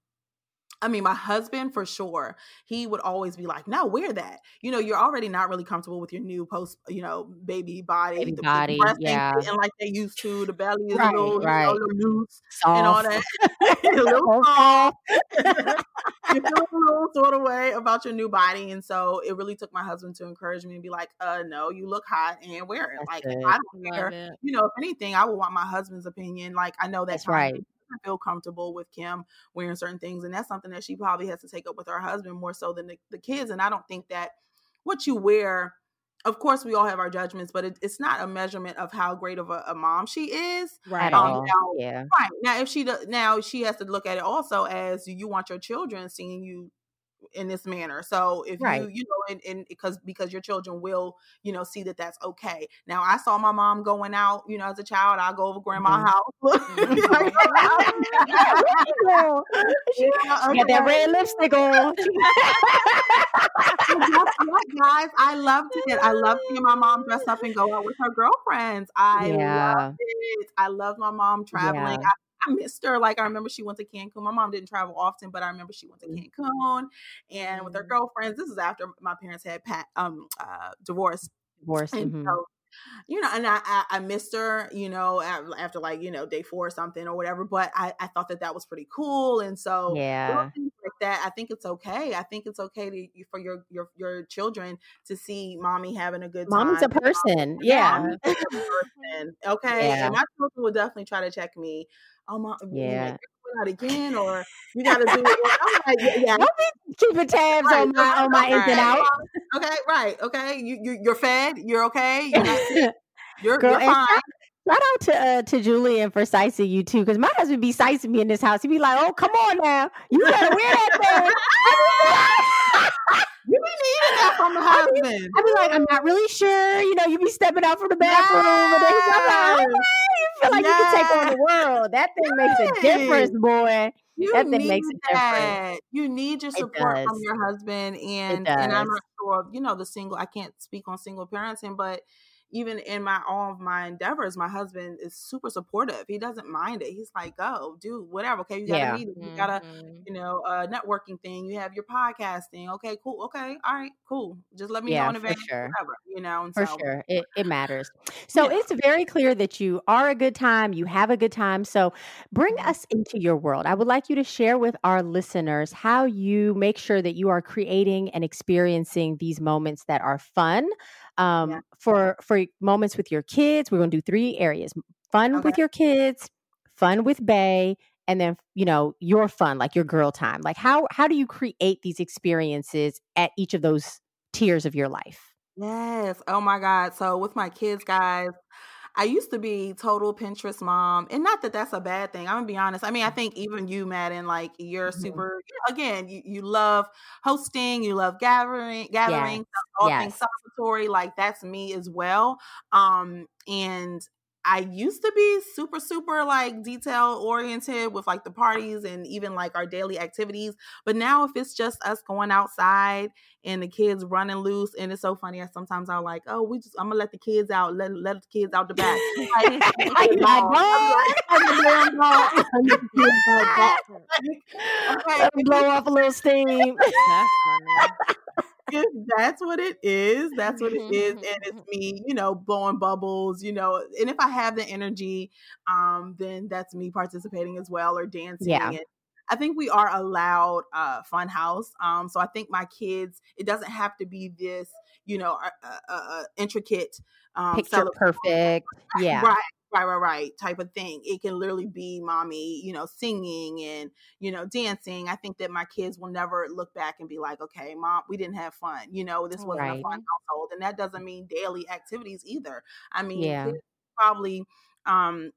[SPEAKER 3] I mean, my husband for sure, he would always be like, no, wear that. You know, you're already not really comfortable with your new post, you know, baby body.
[SPEAKER 1] Baby
[SPEAKER 3] The,
[SPEAKER 1] body, yeah.
[SPEAKER 3] fitting like they used to. The belly is a
[SPEAKER 1] Right,
[SPEAKER 3] little, you know, a
[SPEAKER 1] right.
[SPEAKER 3] loose and all that. [laughs] [laughs] a little soft.
[SPEAKER 1] soft. [laughs]
[SPEAKER 3] you feel a little sort of way about your new body. And so it really took my husband to encourage me and be like, uh, no, you look hot and wear it.
[SPEAKER 1] That's
[SPEAKER 3] Like,
[SPEAKER 1] good.
[SPEAKER 3] I don't care. You know, if anything, I would want my husband's opinion. Like, I know that
[SPEAKER 1] That's right.
[SPEAKER 3] Feel comfortable with Kim wearing certain things. And that's something that she probably has to take up with her husband more so than the, the kids. And I don't think that what you wear, of course, we all have our judgments, but it, it's not a measurement of how great of a, a mom she is.
[SPEAKER 2] Right.
[SPEAKER 3] Um, now,
[SPEAKER 1] Yeah.
[SPEAKER 3] right now, if she does, now she has to look at it also as you want your children seeing you in this manner. So if
[SPEAKER 1] Right.
[SPEAKER 3] you, you know, and, because because your children will, you know, see that that's okay. Now I saw my mom going out, you know, as a child. I go over grandma's
[SPEAKER 1] Mhm.
[SPEAKER 3] house. [laughs]
[SPEAKER 2] Mhm. [laughs] [laughs]
[SPEAKER 1] She,
[SPEAKER 3] yeah,
[SPEAKER 1] she got that red lipstick on.
[SPEAKER 3] But guess what, guys? I love to get. I love seeing my mom dress up and go out with her girlfriends. I
[SPEAKER 1] Yeah.
[SPEAKER 3] love it. I love my mom traveling.
[SPEAKER 1] Yeah.
[SPEAKER 3] I, I missed her. Like I remember she went to Cancun. My mom didn't travel often, but I remember she went to
[SPEAKER 1] Mm.
[SPEAKER 3] Cancun and with her
[SPEAKER 2] Mm.
[SPEAKER 3] girlfriends. This is after my parents had pat, um uh, divorced,
[SPEAKER 1] Divorce.
[SPEAKER 3] and
[SPEAKER 1] mhm.
[SPEAKER 3] so you know, and I, I I missed her, you know, after like you know day four or something or whatever. But I I thought that that was pretty cool, and so
[SPEAKER 1] Yeah.
[SPEAKER 3] like that. I think it's okay. I think it's okay to for your your your children to see mommy having a good time.
[SPEAKER 1] Mommy's a person. Yeah.
[SPEAKER 3] Mommy's a person, okay,
[SPEAKER 1] Yeah.
[SPEAKER 3] and my children will definitely try to check me. Oh, you
[SPEAKER 1] Yeah.
[SPEAKER 3] out again, or you [laughs] got to do it. I'm like, yeah, yeah,
[SPEAKER 1] Don't be keeping tabs
[SPEAKER 3] right,
[SPEAKER 1] on my on my ins and
[SPEAKER 2] Right.
[SPEAKER 1] outs.
[SPEAKER 3] okay, right, okay. You you you're fed. You're okay. You're. [laughs] You're,
[SPEAKER 1] Girl,
[SPEAKER 3] you're fine.
[SPEAKER 1] shout, out to uh, to Julian for sizing you too, because my husband be sizing me in this house. He be like, "Oh, come on now, you better wear that thing."
[SPEAKER 3] You be needing that from the
[SPEAKER 1] I be,
[SPEAKER 3] husband.
[SPEAKER 1] I be like, "I'm not really sure." You know, you'd be stepping out from the bathroom, and then like, "Okay, you feel like you can take on the world." That thing makes a difference, boy.
[SPEAKER 3] You
[SPEAKER 1] That thing makes a difference.
[SPEAKER 3] that. You need your support from your husband, and and I'm not sure. You know, the single. I can't speak on single parenting, but even in my all of my endeavors, my husband is super supportive. He doesn't mind it. He's like, "Go, do whatever. Okay, you got
[SPEAKER 1] Yeah.
[SPEAKER 3] a meeting. You got a
[SPEAKER 2] Mhm.
[SPEAKER 3] you know a networking thing. You have your podcasting. Okay, cool. Okay, all right, cool. Just let me know in advance.
[SPEAKER 1] sure.
[SPEAKER 3] Whatever. You know. And
[SPEAKER 1] For
[SPEAKER 3] so
[SPEAKER 1] sure. It it matters. So
[SPEAKER 3] yeah.
[SPEAKER 1] it's very clear that you are a good time, you have a good time. So bring
[SPEAKER 3] Mhm.
[SPEAKER 1] us into your world. I would like you to share with our listeners how you make sure that you are creating and experiencing these moments that are fun. Um,
[SPEAKER 3] Yeah.
[SPEAKER 1] for for moments with your kids, we're going to do three areas. Fun
[SPEAKER 3] Okay.
[SPEAKER 1] with your kids, fun with Bay, and then you know, your fun, like your girl time. Like how how do you create these experiences at each of those tiers of your life?
[SPEAKER 3] Yes. Oh my God. So with my kids, guys, I used to be total Pinterest mom, and not that that's a bad thing. I'm gonna be honest. I mean, I think even you, Maaden, like you're
[SPEAKER 1] Mhm.
[SPEAKER 3] super. Again, you, you love hosting, you love gathering, gatherings,
[SPEAKER 1] Yes.
[SPEAKER 3] all things celebratory. Like that's me as well. Um, and I used to be super, super like detail oriented with like the parties and even like our daily activities. But now, if it's just us going outside and the kids running loose, and it's so funny. I sometimes I'm like, oh, we just I'm gonna let the kids out, let let the kids out the back. Like,
[SPEAKER 1] How you like,
[SPEAKER 3] no. I'm like,
[SPEAKER 1] "Boy."
[SPEAKER 3] damn dog.
[SPEAKER 1] okay, blow off a little steam. [laughs]
[SPEAKER 2] That's
[SPEAKER 3] if that's what it is, that's what it is, and it's me, you know, blowing bubbles, you know, and if I have the energy, um, then that's me participating as well or dancing.
[SPEAKER 1] Yeah.
[SPEAKER 3] And I think we are allowed uh fun house. Um, so I think my kids, it doesn't have to be this, you know, uh, uh, intricate um
[SPEAKER 1] Picture perfect. [laughs] Yeah.
[SPEAKER 3] Right, right, right, right, type of thing. It can literally be mommy, you know, singing and, you know, dancing. I think that my kids will never look back and be like, okay, mom, we didn't have fun. You know, this wasn't
[SPEAKER 1] Right.
[SPEAKER 3] a fun household. And that doesn't mean daily activities either. I mean,
[SPEAKER 1] Yeah.
[SPEAKER 3] probably um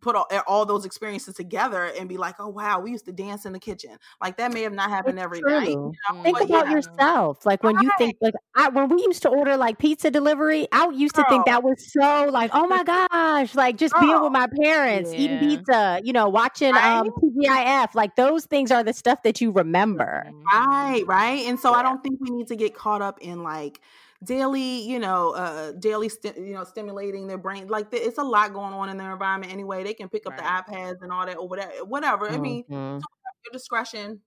[SPEAKER 3] put all, all those experiences together and be like, oh wow, we used to dance in the kitchen. Like that may have not happened
[SPEAKER 1] It's
[SPEAKER 3] every night. You know?
[SPEAKER 1] Think
[SPEAKER 3] but
[SPEAKER 1] about
[SPEAKER 3] yeah,
[SPEAKER 1] yourself. Like when you think like I when we used to order like pizza delivery, I used to think that was so like, oh my gosh, like just being with my parents, eating pizza, you know, watching
[SPEAKER 3] Right?
[SPEAKER 1] um TGIF. Like those things are the stuff that you remember.
[SPEAKER 3] Right, right. And so I don't think we need to get caught up in like daily, you know, uh daily sti- you know, stimulating their brain. Like the, it's a lot going on in their environment anyway. They can pick up
[SPEAKER 2] Right.
[SPEAKER 3] the iPads and all that or whatever. Whatever. I mean,
[SPEAKER 1] Mhm.
[SPEAKER 3] your discretion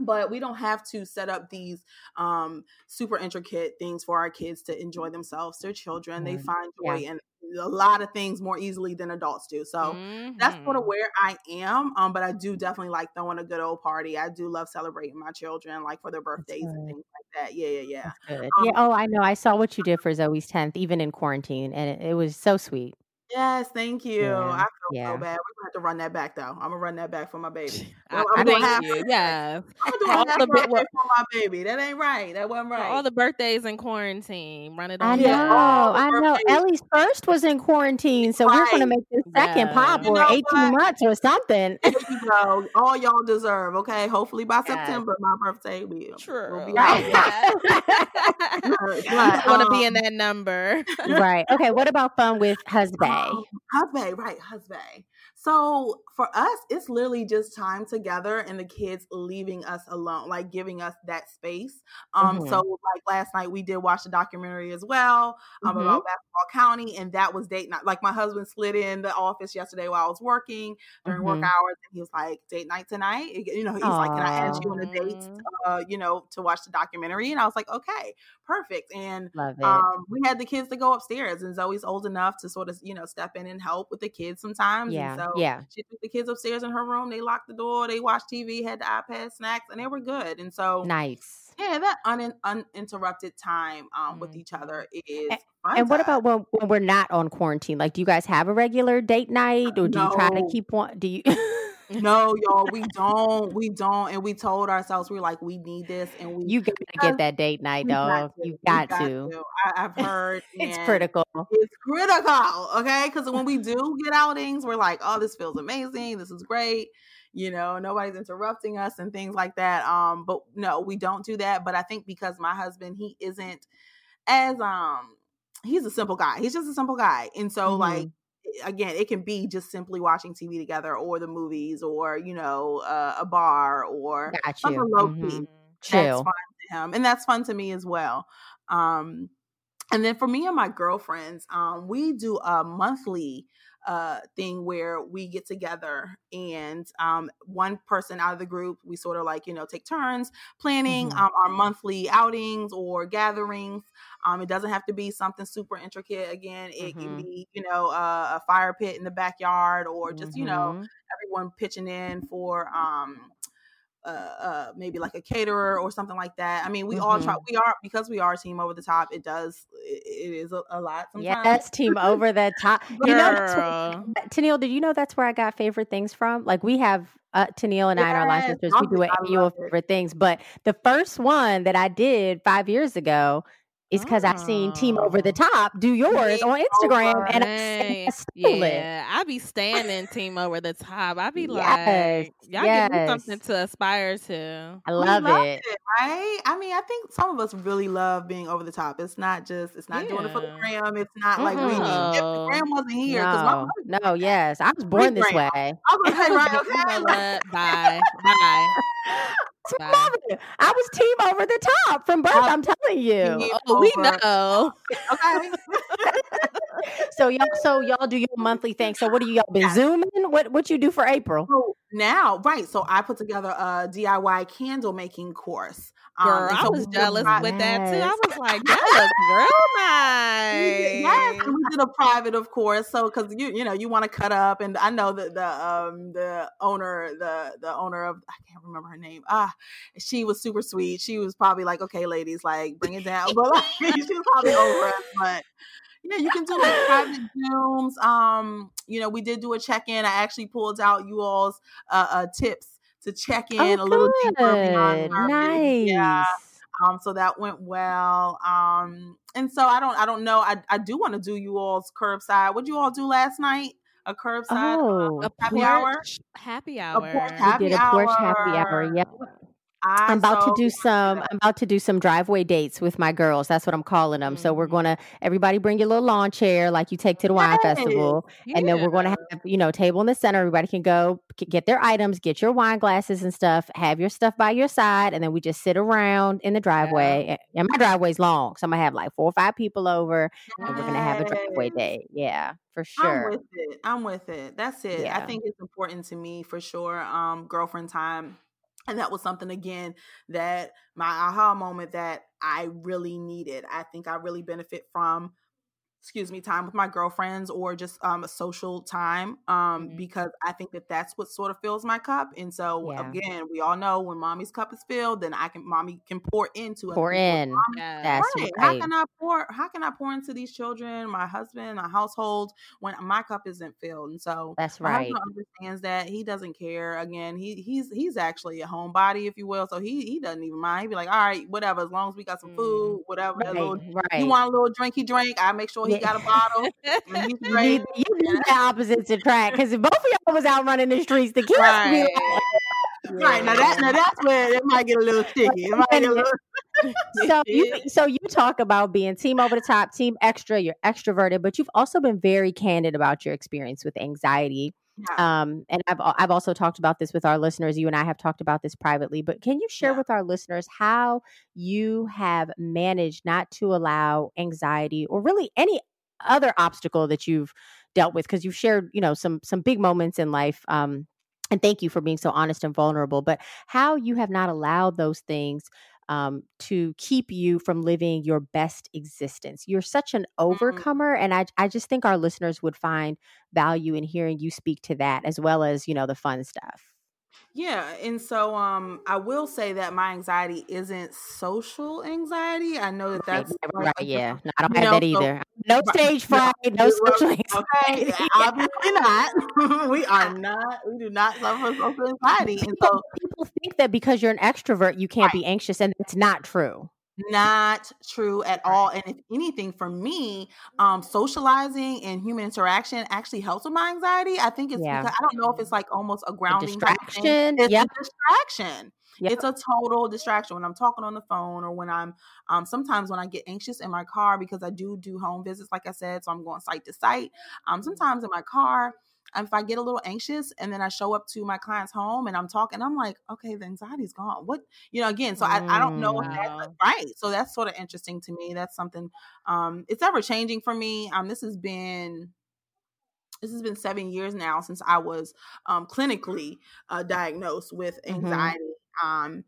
[SPEAKER 3] but we don't have to set up these um super intricate things for our kids to enjoy themselves they're children they
[SPEAKER 1] Yeah.
[SPEAKER 3] find
[SPEAKER 1] Yeah.
[SPEAKER 3] joy in a lot of things more easily than adults do so that's sort of
[SPEAKER 2] Mhm.
[SPEAKER 3] where I am. Um, but I do definitely like throwing a good old party. I do love celebrating my children, like for their birthdays and things like that. Yeah, yeah, yeah. Um,
[SPEAKER 1] yeah. Oh, I know. I saw what you did for Zoe's tenth, even in quarantine, and it, it was so sweet.
[SPEAKER 3] Yes, thank you.
[SPEAKER 1] Yeah,
[SPEAKER 3] I feel
[SPEAKER 1] yeah.
[SPEAKER 3] so bad. We're gonna have to run that back though. I'm gonna run that back for my baby. [laughs]
[SPEAKER 2] I,
[SPEAKER 3] I'm doing
[SPEAKER 2] thank
[SPEAKER 3] half
[SPEAKER 2] you.
[SPEAKER 3] birthday.
[SPEAKER 2] Yeah. [laughs]
[SPEAKER 3] I'm gonna do
[SPEAKER 2] All
[SPEAKER 3] half
[SPEAKER 2] the bit-
[SPEAKER 3] birthday for my baby. That ain't right. That wasn't right.
[SPEAKER 2] All the birthdays in quarantine. Run it
[SPEAKER 1] I know.
[SPEAKER 3] Yeah,
[SPEAKER 2] back.
[SPEAKER 3] all the
[SPEAKER 1] I know.
[SPEAKER 3] birthdays.
[SPEAKER 1] Ellie's first was in quarantine, so we're going to make this second
[SPEAKER 2] Yeah.
[SPEAKER 1] pop
[SPEAKER 3] You
[SPEAKER 1] or
[SPEAKER 3] know
[SPEAKER 1] 18
[SPEAKER 3] what?
[SPEAKER 1] months or something.
[SPEAKER 3] There you go. All y'all deserve. Okay. Hopefully by
[SPEAKER 1] Yes.
[SPEAKER 3] September, my birthday will will
[SPEAKER 2] True.
[SPEAKER 3] be out. [laughs]
[SPEAKER 2] Yeah.
[SPEAKER 3] But,
[SPEAKER 2] I want to be in
[SPEAKER 3] um,
[SPEAKER 2] that number.
[SPEAKER 1] right. Okay. What about fun with husband?
[SPEAKER 3] Husband, right, husband. So for us, it's literally just time together and the kids leaving us alone, like giving us that space. Um,
[SPEAKER 1] Mhm.
[SPEAKER 3] so like last night we did watch the documentary as well um,
[SPEAKER 1] Mhm.
[SPEAKER 3] about basketball county, and that was date night. Like my husband slid in the office yesterday while I was working during work
[SPEAKER 1] Mhm.
[SPEAKER 3] hours, and he was like, "Date night tonight." You know, he's like, "Can I ask you on a date?" Uh, you know, to watch the documentary, and I was like, "Okay, perfect." And um, we had the kids to go upstairs, and Zoe's old enough to sort of, you know, step in and help with the kids sometimes.
[SPEAKER 1] yeah.
[SPEAKER 3] And so
[SPEAKER 1] yeah.
[SPEAKER 3] she took the kids upstairs in her room. They locked the door. They watched TV, had the iPad, snacks, and they were good. And so,
[SPEAKER 1] Nice.
[SPEAKER 3] yeah, that un- uninterrupted time um, with
[SPEAKER 2] Mhm.
[SPEAKER 3] each other is
[SPEAKER 1] A-
[SPEAKER 3] fun
[SPEAKER 1] And what about when, when we're not on quarantine? Like, do you guys have a regular date night, or do you try to keep one? Do you?
[SPEAKER 3] No, y'all, we don't. We don't. And we told ourselves we are like, we need this, and we
[SPEAKER 1] you got to get that date night,
[SPEAKER 3] got
[SPEAKER 1] dog.
[SPEAKER 3] to.
[SPEAKER 1] You
[SPEAKER 3] We
[SPEAKER 1] got, to.
[SPEAKER 3] I, I've heard
[SPEAKER 1] It's critical.
[SPEAKER 3] It's critical, okay? Because when we do get outings, we're like, oh, this feels amazing. This is great. You know, nobody's interrupting us and things like that. Um, but no, we don't do that. But I think because my husband, he isn't as um he's a simple guy. He's just a simple guy. And so
[SPEAKER 1] Mhm.
[SPEAKER 3] like again, it can be just simply watching TV together or the movies or, you know, uh, a bar or something low key that's
[SPEAKER 1] Chill.
[SPEAKER 3] fun to him and that's fun to me as well um and then for me and my girlfriends um we do a monthly uh thing where we get together and um one person out of the group we sort of like you know take turns planning
[SPEAKER 1] Mhm.
[SPEAKER 3] um our monthly outings or gatherings um it doesn't have to be something super intricate again it can
[SPEAKER 1] Mhm.
[SPEAKER 3] be you know uh, a fire pit in the backyard or just you know
[SPEAKER 1] Mhm.
[SPEAKER 3] everyone pitching in for um uh, uh maybe like a caterer or something like that. I mean, we all try.
[SPEAKER 1] Mhm.
[SPEAKER 3] We are because we are team over the top. It does. It, it is a, a lot sometimes.
[SPEAKER 1] Yes, team over the top. [laughs] You know, Tennille, did you know that's where I got favorite things from? Like we have uh, Tennille and I and our line sisters. We do an annual
[SPEAKER 3] it.
[SPEAKER 1] favorite things, but the first one that I did five years ago is because I've seen Team ah. Over the
[SPEAKER 2] Oh.
[SPEAKER 1] Top do yours
[SPEAKER 3] Team
[SPEAKER 1] on Instagram,
[SPEAKER 3] Over.
[SPEAKER 1] and I, and I
[SPEAKER 2] Right.
[SPEAKER 1] stole it.
[SPEAKER 2] Yeah, I be standing team over the top. I be
[SPEAKER 1] Yes,
[SPEAKER 2] like, y'all give me something to aspire to.
[SPEAKER 1] I love
[SPEAKER 3] love
[SPEAKER 1] it.
[SPEAKER 3] right? I mean, I think some of us really love being over the top. It's not just. It's not doing it for the gram. It's not like we. If the gram wasn't here, because my
[SPEAKER 1] No,
[SPEAKER 3] mother.
[SPEAKER 1] no, yes, I was born this
[SPEAKER 3] Pre-gram.
[SPEAKER 1] way.
[SPEAKER 3] I was gonna say right. Okay.
[SPEAKER 2] Bye. Bye. [laughs]
[SPEAKER 1] It's my
[SPEAKER 2] Bye.
[SPEAKER 1] mother. I was team over the top from birth.
[SPEAKER 3] I-
[SPEAKER 1] I'm telling you.
[SPEAKER 2] Oh, we know.
[SPEAKER 3] Okay. [laughs]
[SPEAKER 1] so y'all, so y'all do your monthly thing. So what do you y'all been
[SPEAKER 3] Yes.
[SPEAKER 1] zooming? What what you do for April?
[SPEAKER 3] So now, right? So I put together a DIY candle making course. Um,
[SPEAKER 2] Girl,
[SPEAKER 3] and
[SPEAKER 2] I was
[SPEAKER 3] we did a
[SPEAKER 2] jealous with that too. I was like, [laughs] that looks real
[SPEAKER 3] Yes,
[SPEAKER 2] nice.
[SPEAKER 3] and we did a private, of course. So because you you know you want to cut up, and I know that the um the owner the the owner of I can't remember her name. Ah, she was super sweet. She was probably like, okay, ladies, like bring it down, [laughs] but like, [laughs] she was probably over us, but. Yeah, you can do like private Zooms. Um, you know, we did do a check in. I actually pulled out you all's uh, uh tips to check in a
[SPEAKER 1] Oh,
[SPEAKER 3] little deeper beyond
[SPEAKER 1] good,
[SPEAKER 3] surface.
[SPEAKER 1] nice.
[SPEAKER 3] Yeah. Um, so that went well. Um, and so I don't, I don't know. I, I do want to do you all's curbside. What'd you all do last night? A curbside
[SPEAKER 1] Oh,
[SPEAKER 3] uh,
[SPEAKER 2] A
[SPEAKER 3] happy hour.
[SPEAKER 2] porch happy
[SPEAKER 3] A
[SPEAKER 2] hour.
[SPEAKER 3] porch
[SPEAKER 1] we
[SPEAKER 3] happy
[SPEAKER 1] did a porch happy hour.
[SPEAKER 3] hour.
[SPEAKER 1] Yep.
[SPEAKER 3] I
[SPEAKER 1] I'm about
[SPEAKER 3] so
[SPEAKER 1] to do some.
[SPEAKER 3] that.
[SPEAKER 1] I'm about to do some driveway dates with my girls. That's what I'm calling them. So we're
[SPEAKER 2] Mhm.
[SPEAKER 1] gonna everybody bring your little lawn chair like you take to the wine
[SPEAKER 3] Yes.
[SPEAKER 1] festival, and then we're gonna have you know table in the center. Everybody can go get their items, get your wine glasses and stuff. Have your stuff by your side, and then we just sit around in the driveway. A- And my driveway's long, so I'm gonna have like four or five people over, and we're gonna have a driveway
[SPEAKER 3] Yes.
[SPEAKER 1] date. Yeah, for sure.
[SPEAKER 3] I'm with it. I'm with it. That's it. I think it's important to me for sure. Um, girlfriend time. And that was something again that my aha moment that I really needed. I think I really benefit from excuse me time with my girlfriends or just um a social time um
[SPEAKER 2] Mhm.
[SPEAKER 3] because i think that that's what sort of fills my cup and so
[SPEAKER 1] Yeah.
[SPEAKER 3] again we all know when mommy's cup is filled then i can mommy can pour into
[SPEAKER 1] Pour in.
[SPEAKER 2] Yes.
[SPEAKER 1] That's
[SPEAKER 3] Right. How can I pour? How can I pour into these children, my husband, my household when my cup isn't filled? And so
[SPEAKER 1] That's right.
[SPEAKER 3] understands that he doesn't care. Again, he he's he's actually a homebody, if you will. So he he doesn't even mind. He'd be like, all right, whatever, as long as we got some
[SPEAKER 2] Mhm.
[SPEAKER 3] food, whatever.
[SPEAKER 1] Right.
[SPEAKER 3] little,
[SPEAKER 1] Right.
[SPEAKER 3] you want a little drink, he drink. I make sure he
[SPEAKER 1] Yeah.
[SPEAKER 3] got a bottle.
[SPEAKER 1] You need, [laughs] you need the opposites attract because if both of y'all was out running the streets, the kids would be
[SPEAKER 2] Right.
[SPEAKER 1] like,
[SPEAKER 3] Right now, that now that's where it might get a little sticky. It might get a little. [laughs]
[SPEAKER 1] so you so you talk about being team over the top, team extra, you're extroverted, but you've also been very candid about your experience with anxiety.
[SPEAKER 3] Yeah.
[SPEAKER 1] Um, and I've I've also talked about this with our listeners. You and I have talked about this privately, but can you share
[SPEAKER 3] Yeah.
[SPEAKER 1] with our listeners how you have managed not to allow anxiety or really any other obstacle that you've dealt with? Because you've shared, you know, some some big moments in life. Um, and thank you for being so honest and vulnerable. But how you have not allowed those things um, to keep you from living your best existence. You're such an overcomer, and I I just think our listeners would find value in hearing you speak to that as well as you know the fun stuff.
[SPEAKER 3] Yeah, and so um I will say that my anxiety isn't social anxiety. I know that
[SPEAKER 1] Right,
[SPEAKER 3] that's
[SPEAKER 1] right,
[SPEAKER 3] a
[SPEAKER 1] yeah. No, I don't have
[SPEAKER 3] know,
[SPEAKER 1] that
[SPEAKER 3] so-
[SPEAKER 1] either. No stage fright, [laughs] no
[SPEAKER 3] Yeah,
[SPEAKER 1] social
[SPEAKER 3] Okay,
[SPEAKER 1] anxiety. [laughs]
[SPEAKER 3] obviously not. [laughs] we are not. We do not suffer social anxiety, and so
[SPEAKER 1] People, people think that because you're an extrovert, you can't be anxious, and it's not true.
[SPEAKER 3] Not true at all. And if anything, for me, um, socializing and human interaction actually helps with my anxiety. I think it's
[SPEAKER 1] Yeah.
[SPEAKER 3] because I don't know if it's like almost a
[SPEAKER 1] A
[SPEAKER 3] grounding thing.
[SPEAKER 1] distraction.
[SPEAKER 3] It's
[SPEAKER 1] Yep.
[SPEAKER 3] a distraction.
[SPEAKER 1] Yep.
[SPEAKER 3] It's a total distraction when I'm talking on the phone or when I'm um sometimes when I get anxious in my car because I do do home visits like I said so I'm going site to site um sometimes in my car if I get a little anxious and then I show up to my client's home and I'm talking I'm like okay the anxiety's gone what you know again so I, I don't know if that's
[SPEAKER 2] Wow.
[SPEAKER 3] right so that's sort of interesting to me that's something um it's ever changing for me um this has been this has been seven years now since I was um, clinically uh, diagnosed with
[SPEAKER 1] Mhm.
[SPEAKER 3] anxiety. Um,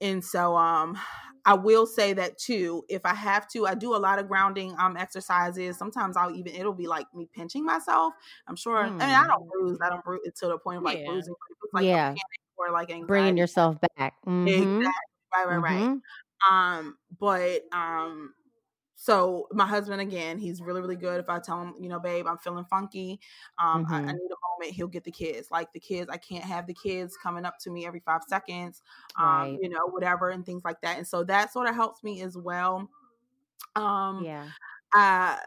[SPEAKER 3] and so um, I will say that too. If I have to, I do a lot of grounding um, exercises. Sometimes I'll even it'll be like me pinching myself. I'm sure. I mean, I don't bruise. I don't bruise to the point of like
[SPEAKER 2] Yeah.
[SPEAKER 3] bruising. Like
[SPEAKER 1] Yeah.
[SPEAKER 3] or like anxiety,
[SPEAKER 1] Bringing yourself back.
[SPEAKER 3] exactly.
[SPEAKER 1] Mhm,
[SPEAKER 3] Right, right, right.
[SPEAKER 1] mhm.
[SPEAKER 3] Um, but um, so my husband again, he's really, really good. If I tell him, you know, babe, I'm feeling funky, um, I, I
[SPEAKER 1] Mhm.
[SPEAKER 3] need a moment, he'll get the kids. Like the kids, I can't have the kids coming up to me every five seconds, um,
[SPEAKER 1] Right.
[SPEAKER 3] you know, whatever and things like that. And so that sort of helps me as well. Um,
[SPEAKER 1] Yeah.
[SPEAKER 3] uh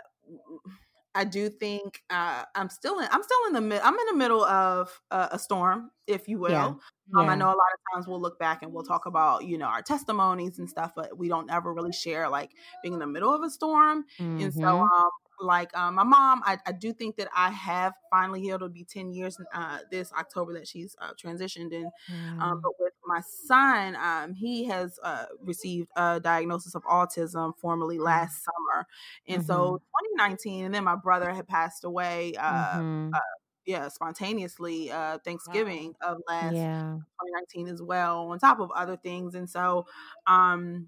[SPEAKER 3] I do think uh, I'm still in. I'm still in the mid. I'm in the middle of uh, a storm, if you will.
[SPEAKER 1] Yeah.
[SPEAKER 3] Um, I know a lot of times we'll look back and we'll talk about you know our testimonies and stuff, but we don't ever really share like being in the middle of a storm. And so,
[SPEAKER 1] Mhm.
[SPEAKER 3] um, like um, my mom, I, I do think that I have finally healed. It'll be ten years uh, this October that she's uh, transitioned, and um,
[SPEAKER 1] Mm.
[SPEAKER 3] but with my son, um, he has uh, received a diagnosis of autism formally mm. last summer, and mm-hmm. so 2019, and then my brother had passed away. Uh, mm-hmm. Yeah, spontaneously uh Thanksgiving wow. of last yeah. 2019 as well, on top of other things. And so um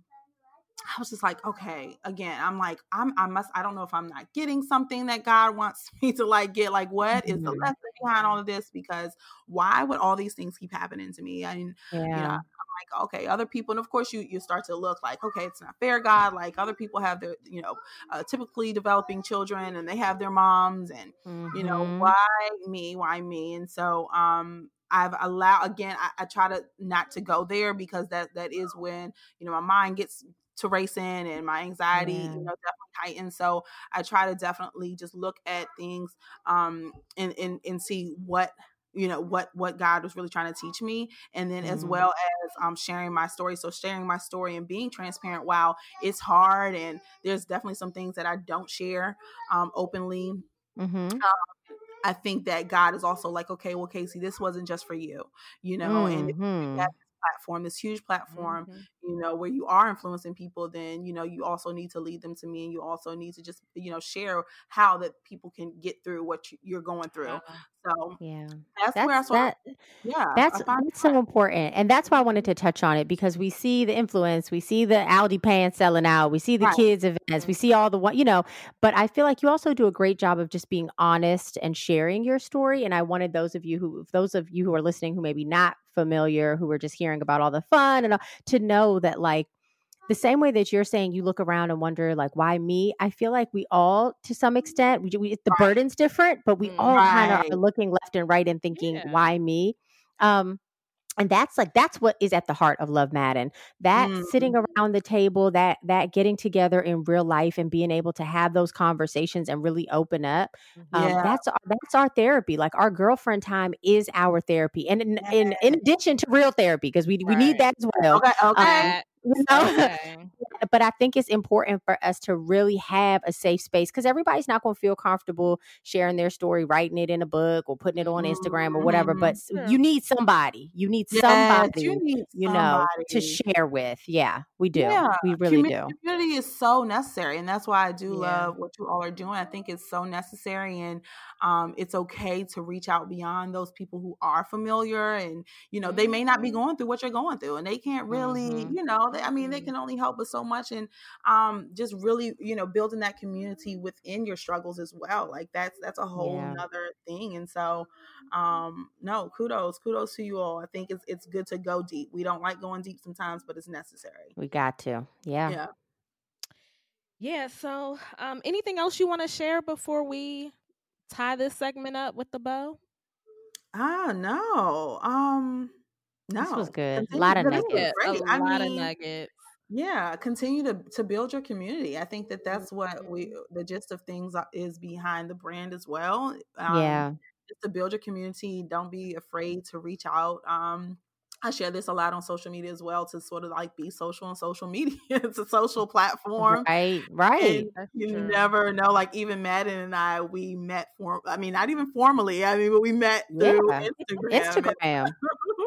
[SPEAKER 3] I was just like, okay, again, I'm like, I'm, I must, I don't know if I'm not getting something that God wants [laughs] me to like get. Like, what is the mm-hmm. lesson behind all of this? Because why would all these things keep happening to me? I mean, yeah. you know, like, okay, other people, and of course, you you start to look like, okay, it's not fair, God. Like, other people have their, you know, uh, typically developing children, and they have their moms, and mm-hmm. you know, mm-hmm. why me? Why me? And so, um, I've allowed again. I, I, try to not to go there because that that is when you know my mind gets to racing and my anxiety, yeah. you know, definitely heightened. So I try to definitely just look at things um and and, and see what you know what what god was really trying to teach me and then mm-hmm. as well as um sharing my story so sharing my story and being transparent while it's hard and there's definitely some things that i don't share um openly mm-hmm. um, I think that God is also like, okay, well, Casey, this wasn't just for you, you know, mm-hmm. and that platform, this huge platform, mm-hmm. you know, where you are influencing people, then, you know, you also need to lead them to me and you also need to just, you know, share how that people can get through what you're going through. Uh-huh. So
[SPEAKER 1] yeah, that's, that's where I saw. That, yeah, that's that's so important, and that's why I wanted to touch on it because we see the influence, we see the Aldi pants selling out, we see the right. kids events, we see all the what you know. But I feel like you also do a great job of just being honest and sharing your story. And I wanted those of you who, those of you who are listening, who maybe not familiar, who were just hearing about all the fun and all, to know that like the same way that you're saying you look around and wonder like why me i feel like we all to some extent we, we the right. burden's different but we all right. kind of are looking left and right and thinking yeah. why me um and that's like that's what is at the heart of Love Maaden that mm. sitting around the table that that getting together in real life and being able to have those conversations and really open up um, yeah. that's our, that's our therapy like our girlfriend time is our therapy and in, in, in addition to real therapy because we, right. we need that as well
[SPEAKER 3] okay okay um,
[SPEAKER 1] you [laughs] know? [laughs] Okay. but I think it's important for us to really have a safe space because everybody's not going to feel comfortable sharing their story, writing it in a book or putting it on Instagram or whatever. But mm-hmm. you need somebody. You need yes, somebody, you, need you know, to share with. Yeah, we do. Yeah. We really
[SPEAKER 3] community, do. Community is so necessary. And that's why I do yeah. love what you all are doing. I think it's so necessary. And um, it's okay to reach out beyond those people who are familiar. And, you know, they may not be mm-hmm. going through what you're going through and they can't really, mm-hmm. you know, I mean, they mm-hmm. can only help us so much, and um, just really, you know, building that community within your struggles as well. Like that's that's a whole yeah. other thing. And so, um, no, kudos, kudos to you all. I think it's it's good to go deep. We don't like going deep sometimes, but it's necessary.
[SPEAKER 1] We got to, yeah,
[SPEAKER 3] yeah.
[SPEAKER 2] Yeah. So, um, anything else you want to share before we tie this segment up with the bow?
[SPEAKER 3] Ah, no. Um, no,
[SPEAKER 1] this was good. A lot of nuggets.
[SPEAKER 2] A I lot mean, of nuggets.
[SPEAKER 3] Yeah, continue to to build your community. I think that that's what we the gist of things is behind the brand as well.
[SPEAKER 1] Um, yeah,
[SPEAKER 3] just to build your community. Don't be afraid to reach out. Um, I share this a lot on social media as well to sort of like be social on social [laughs] media. it's a social platform.
[SPEAKER 1] Right, right.
[SPEAKER 3] you true. never know. Like even Maaden and I, we met for I mean, not even formally. I mean, but we met through yeah. Instagram.
[SPEAKER 1] Instagram.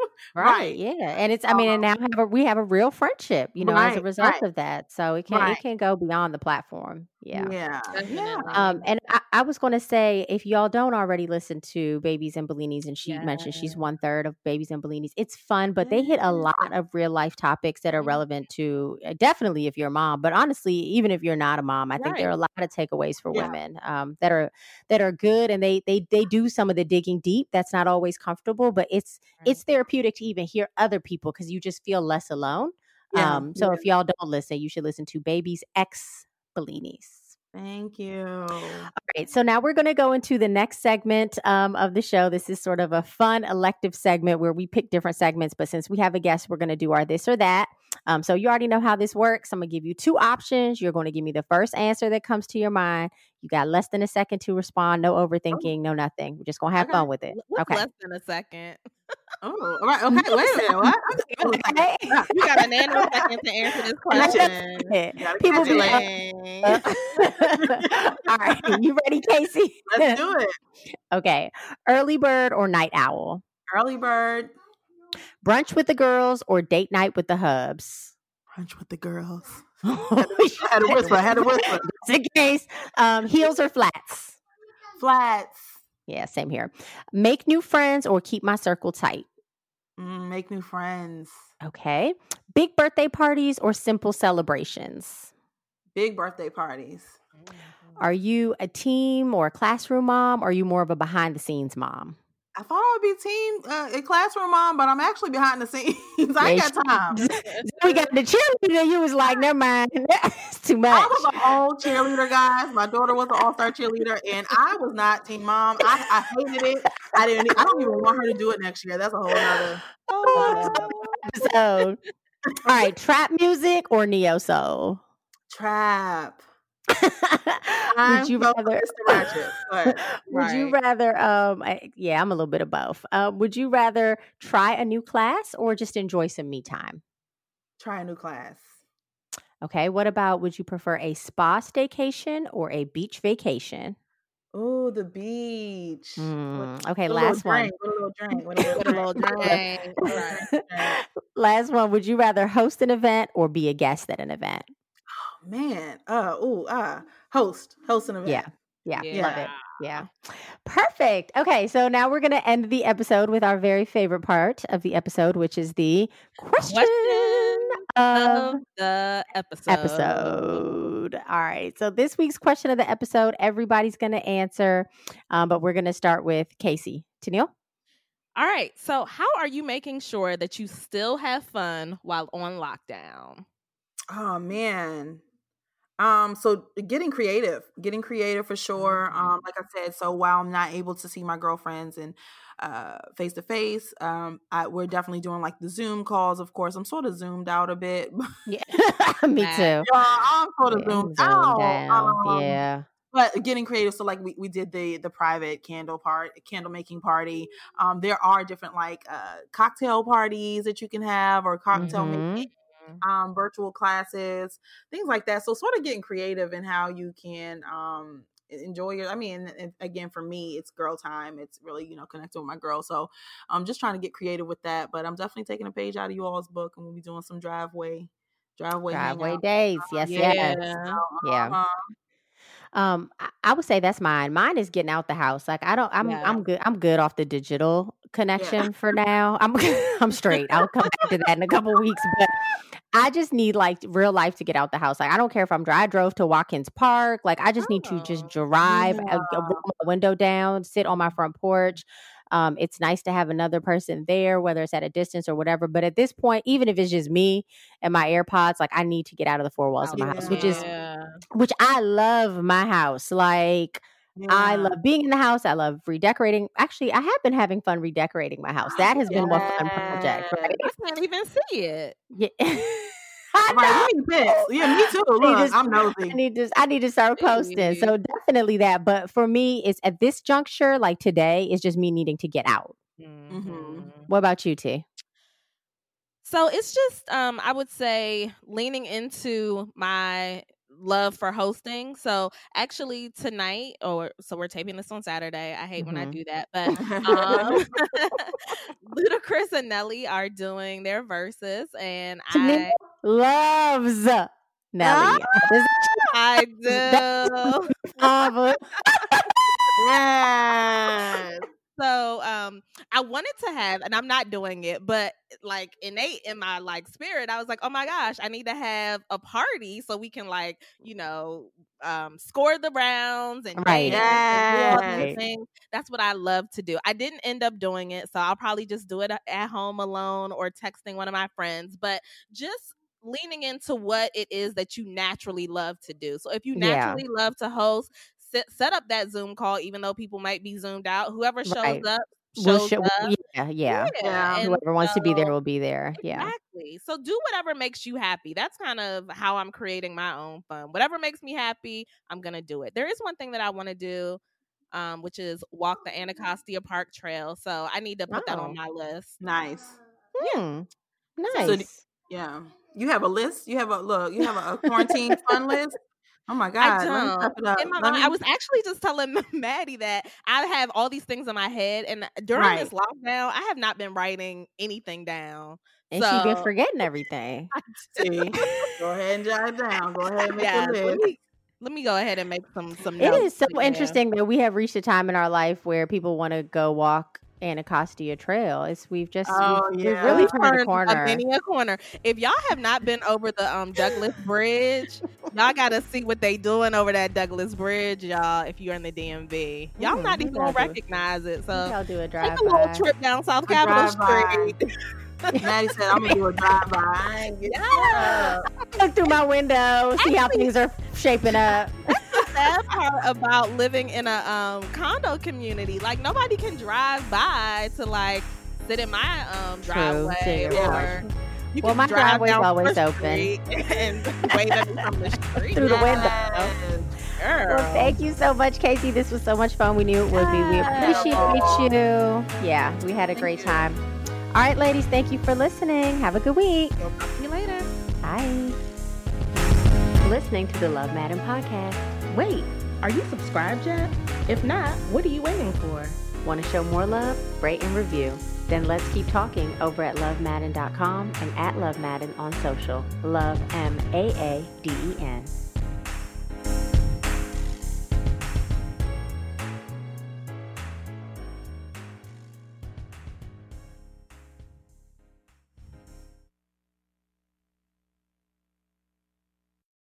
[SPEAKER 1] [laughs] right, right, Yeah. And it's I mean, and now have a, we have a real friendship, you know, right, as a result right. of that. So it can it can go beyond the platform. Yeah.
[SPEAKER 3] Yeah. yeah.
[SPEAKER 1] Um, and I, I was going to say, if y'all don't already listen to Babies and Bellinis, and she yeah. mentioned she's one third of Babies and Bellinis, it's fun, but they hit a lot of real life topics that are mm-hmm. relevant to uh, definitely if you're a mom, but honestly, even if you're not a mom, I right. think there are a lot of takeaways for yeah. women um, that are that are good, and they they they do some of the digging deep. That's not always comfortable, but it's right. it's therapeutic to even hear other people because you just feel less alone. Yeah. Um, so if y'all don't listen, you should listen to Babies X Bellinis.
[SPEAKER 3] Thank you.
[SPEAKER 1] All right. So now we're going to go into the next segment um, of the show. This is sort of a fun elective segment where we pick different segments. But since we have a guest, we're going to do our this or that. Um, so you already know how this works. I'm going to give you two options. You're going to give me the first answer that comes to your mind. You got less than a second to respond. No oh. overthinking, oh. no nothing. We're just going to have okay. fun with it.
[SPEAKER 2] What's
[SPEAKER 1] okay.
[SPEAKER 2] Less than a second.
[SPEAKER 3] Oh, all right. Okay. Wait a [laughs] minute. What?
[SPEAKER 2] Okay. You got a nanosecond to answer this [laughs] question.
[SPEAKER 1] People be like, [laughs] all right. You ready, Casey?
[SPEAKER 3] Let's do it.
[SPEAKER 1] okay. Early bird or night owl?
[SPEAKER 3] Early bird.
[SPEAKER 1] Brunch with the girls or date night with the hubs?
[SPEAKER 3] Brunch with the girls. I [laughs] had to whisper. I had to whisper.
[SPEAKER 1] Just in case. Um, heels or flats?
[SPEAKER 3] Flats.
[SPEAKER 1] Yeah, same here. Make new friends or keep my circle tight?
[SPEAKER 3] Mm, make new friends.
[SPEAKER 1] Okay. Big birthday parties or simple celebrations?
[SPEAKER 3] Big birthday parties.
[SPEAKER 1] Are you a team or a classroom mom? Or are you more of a behind the scenes mom?
[SPEAKER 3] I thought I would be team uh, a classroom mom, but I'm actually behind the scenes. [laughs] I ain't got time. [laughs]
[SPEAKER 1] we got the cheerleader. You was like, never mind. [laughs] it's too much.
[SPEAKER 3] I was an old cheerleader, guys. My daughter was an all star cheerleader, and I was not team mom. I, I hated it. I didn't. I don't even want her to do it next year. That's a whole other
[SPEAKER 1] episode. All right, trap music or neo soul?
[SPEAKER 3] Trap. [laughs] [laughs]
[SPEAKER 1] would you rather
[SPEAKER 3] Ratchet, but,
[SPEAKER 1] would
[SPEAKER 2] Right.
[SPEAKER 1] you rather um I, yeah i'm a little bit of both um would you rather try a new class or just enjoy some me time
[SPEAKER 3] try a new class?
[SPEAKER 1] okay what about would you prefer a spa staycation or a beach vacation
[SPEAKER 3] Oh, the beach.
[SPEAKER 1] Hmm, okay
[SPEAKER 3] With
[SPEAKER 1] last one
[SPEAKER 3] drink, with a little drink. With a [laughs]
[SPEAKER 2] With a
[SPEAKER 3] little
[SPEAKER 2] little drink. Right.
[SPEAKER 1] last one would you rather host an event or be a guest at an event
[SPEAKER 3] Man, uh, ooh, uh, host, host an event.
[SPEAKER 1] yeah yeah, love it
[SPEAKER 2] Yeah.
[SPEAKER 1] Yeah. Perfect. Okay, so now we're going to end the episode with our very favorite part of the episode, which is the question,
[SPEAKER 2] Question
[SPEAKER 1] of
[SPEAKER 2] Of the episode.
[SPEAKER 1] episode. All right. So this week's question of the episode, everybody's going to answer, um, but we're going to start with Casey. Tennille?
[SPEAKER 2] All right. So, how are you making sure that you still have fun while on lockdown?
[SPEAKER 3] Oh man. Um, so getting creative, getting creative for sure.
[SPEAKER 2] Mhm.
[SPEAKER 3] Um, like I said, so while I'm not able to see my girlfriends and uh face to face, um, I, we're definitely doing like the Zoom calls. Of course, I'm sort of zoomed out a bit.
[SPEAKER 1] Yeah. [laughs] [laughs] Me too.
[SPEAKER 3] Yeah, I'm sort of
[SPEAKER 1] Yeah, I'm
[SPEAKER 3] zoomed out. Um,
[SPEAKER 1] yeah.
[SPEAKER 3] but getting creative so like we, we did the the private candle part candle making party um there are different like uh cocktail parties that you can have or cocktail
[SPEAKER 1] Mhm.
[SPEAKER 3] making um virtual classes things like that so sort of getting creative in how you can um enjoy your i mean again for me it's girl time it's really you know connecting with my girl so i'm just trying to get creative with that but i'm definitely taking a page out of you all's book and we'll be doing some driveway driveway
[SPEAKER 1] Driveway
[SPEAKER 3] hangout.
[SPEAKER 1] days. Yes, yes.
[SPEAKER 2] Yeah.
[SPEAKER 1] Yeah.
[SPEAKER 3] Uh-huh.
[SPEAKER 1] Um, I, I would say that's mine. Mine is getting out the house. Like I don't, I'm,
[SPEAKER 2] Yeah.
[SPEAKER 1] I'm good. I'm good off the digital connection for [laughs] now. I'm, [laughs] I'm straight. I'll come back to that in a couple weeks. But I just need like real life to get out the house. Like I don't care if I'm dry. I drove to Watkins Park. Like I just need to just
[SPEAKER 2] Oh,
[SPEAKER 1] drive,
[SPEAKER 3] yeah.
[SPEAKER 1] my window down, sit on my front porch. Um, it's nice to have another person there, whether it's at a distance or whatever. But at this point, even if it's just me and my AirPods, like I need to get out of the four walls of my house, which is which I love my house. Like I love being in the house. I love redecorating. Actually, I have been having fun redecorating my house. That has been one fun project, right?
[SPEAKER 2] I can't even see it.
[SPEAKER 1] Yeah. [laughs] I
[SPEAKER 3] I'm like,
[SPEAKER 1] know.
[SPEAKER 3] let me. Yeah, me too.
[SPEAKER 1] I need
[SPEAKER 3] Look,
[SPEAKER 1] to-
[SPEAKER 3] I'm [laughs]
[SPEAKER 1] I need to I need to start posting. So definitely that. But for me, it's at this juncture, like today, is just me needing to get out.
[SPEAKER 2] Mhm.
[SPEAKER 1] What about you, T?
[SPEAKER 2] So it's just um I would say leaning into my love for hosting. So actually tonight or so we're taping this on Saturday. I hate when I
[SPEAKER 1] Mhm.
[SPEAKER 2] do that, but um [laughs] [laughs] Ludacris and Nelly are doing their Verzuz and
[SPEAKER 1] Tennille
[SPEAKER 2] I
[SPEAKER 1] loves Nelly. This
[SPEAKER 2] I [laughs] do.
[SPEAKER 3] yes.
[SPEAKER 2] So um I wanted to have and I'm not doing it, but like innate in my like spirit, I was like, oh my gosh, I need to have a party so we can like, you know, um score the rounds and
[SPEAKER 1] Right.
[SPEAKER 2] and do all things. That's what I love to do. I didn't end up doing it, so I'll probably just do it at home alone or texting one of my friends, but just leaning into what it is that you naturally love to do. So if you
[SPEAKER 1] Yeah.
[SPEAKER 2] naturally love to host, set, set up that Zoom call, even though people might be zoomed out. Whoever shows
[SPEAKER 1] Right.
[SPEAKER 2] up,
[SPEAKER 1] We'll
[SPEAKER 2] shows
[SPEAKER 1] show-
[SPEAKER 2] up.
[SPEAKER 1] yeah, yeah.
[SPEAKER 3] Yeah.
[SPEAKER 2] and
[SPEAKER 1] Whoever wants to be there will be there. Yeah.
[SPEAKER 2] Exactly. So do whatever makes you happy. That's kind of how I'm creating my own fun. Whatever makes me happy, I'm gonna do it. There is one thing that I want to do, um, which is walk the Anacostia Park Trail. So I need to put that
[SPEAKER 1] Oh.
[SPEAKER 2] on my list.
[SPEAKER 3] Nice.
[SPEAKER 1] Hmm.
[SPEAKER 3] So-
[SPEAKER 1] Nice.
[SPEAKER 3] Yeah. You have a list. You have a look. You have a, a quarantine fun list. Oh my god! Let me
[SPEAKER 2] don't.
[SPEAKER 3] step it up.
[SPEAKER 2] In my
[SPEAKER 3] Let
[SPEAKER 2] mind, I was actually just telling [laughs] Maddie that I have all these things in my head, and uh, during this lockdown, I have not been writing anything down.
[SPEAKER 1] And she's been forgetting [laughs] everything. [laughs]
[SPEAKER 3] see. Go ahead and jot it down. Go ahead and make
[SPEAKER 2] Yeah,
[SPEAKER 3] a
[SPEAKER 2] let
[SPEAKER 3] list.
[SPEAKER 2] me let me go ahead and make some some.
[SPEAKER 1] It
[SPEAKER 2] notes,
[SPEAKER 1] is so
[SPEAKER 2] but yeah.
[SPEAKER 1] interesting that we have reached a time in our life where people want to go walk Anacostia Trail. It's we've just
[SPEAKER 3] Oh,
[SPEAKER 1] we've,
[SPEAKER 3] yeah.
[SPEAKER 1] we've really
[SPEAKER 2] We've
[SPEAKER 1] turned a corner.
[SPEAKER 2] A many a corner. If y'all have not been over the um Douglass Bridge, y'all gotta see what they doing over that Douglass Bridge, y'all. If you're in the DMV, y'all
[SPEAKER 1] Mm,
[SPEAKER 2] not even gonna recognize it. So
[SPEAKER 1] I'll do a drive
[SPEAKER 2] take a little trip down South
[SPEAKER 3] A
[SPEAKER 2] Capitol
[SPEAKER 3] drive-by.
[SPEAKER 2] Street.
[SPEAKER 3] Maddie said, "I'm gonna do a drive by. I ain't get [laughs]
[SPEAKER 2] Yeah.
[SPEAKER 1] Look through my window, see how things are shaping up.
[SPEAKER 2] The sad part about living in a um, condo community. Like nobody can drive by to like sit in my um,
[SPEAKER 1] True,
[SPEAKER 2] driveway
[SPEAKER 1] too.
[SPEAKER 2] or you
[SPEAKER 1] Well, my
[SPEAKER 2] drive
[SPEAKER 1] driveway's always open. [laughs]
[SPEAKER 2] And wave at me from the street.
[SPEAKER 1] Through the window.
[SPEAKER 3] Yes.
[SPEAKER 2] Girl.
[SPEAKER 1] Well, thank you so much, Casey. This was so much fun. We knew it would be. We
[SPEAKER 2] Yeah.
[SPEAKER 1] appreciate you. Yeah, we had a
[SPEAKER 2] Thank
[SPEAKER 1] great
[SPEAKER 2] you.
[SPEAKER 1] time. All right, ladies, thank you for listening. Have a good week.
[SPEAKER 2] We'll talk to you later.
[SPEAKER 1] Bye. Listening to the Love Maaden podcast.
[SPEAKER 2] Wait, are you subscribed yet? If not, what are you waiting for?
[SPEAKER 1] Want to show more love? Rate and review. Then let's keep talking over at lovemaaden.com and at lovemadden on social. Love M A A D E N.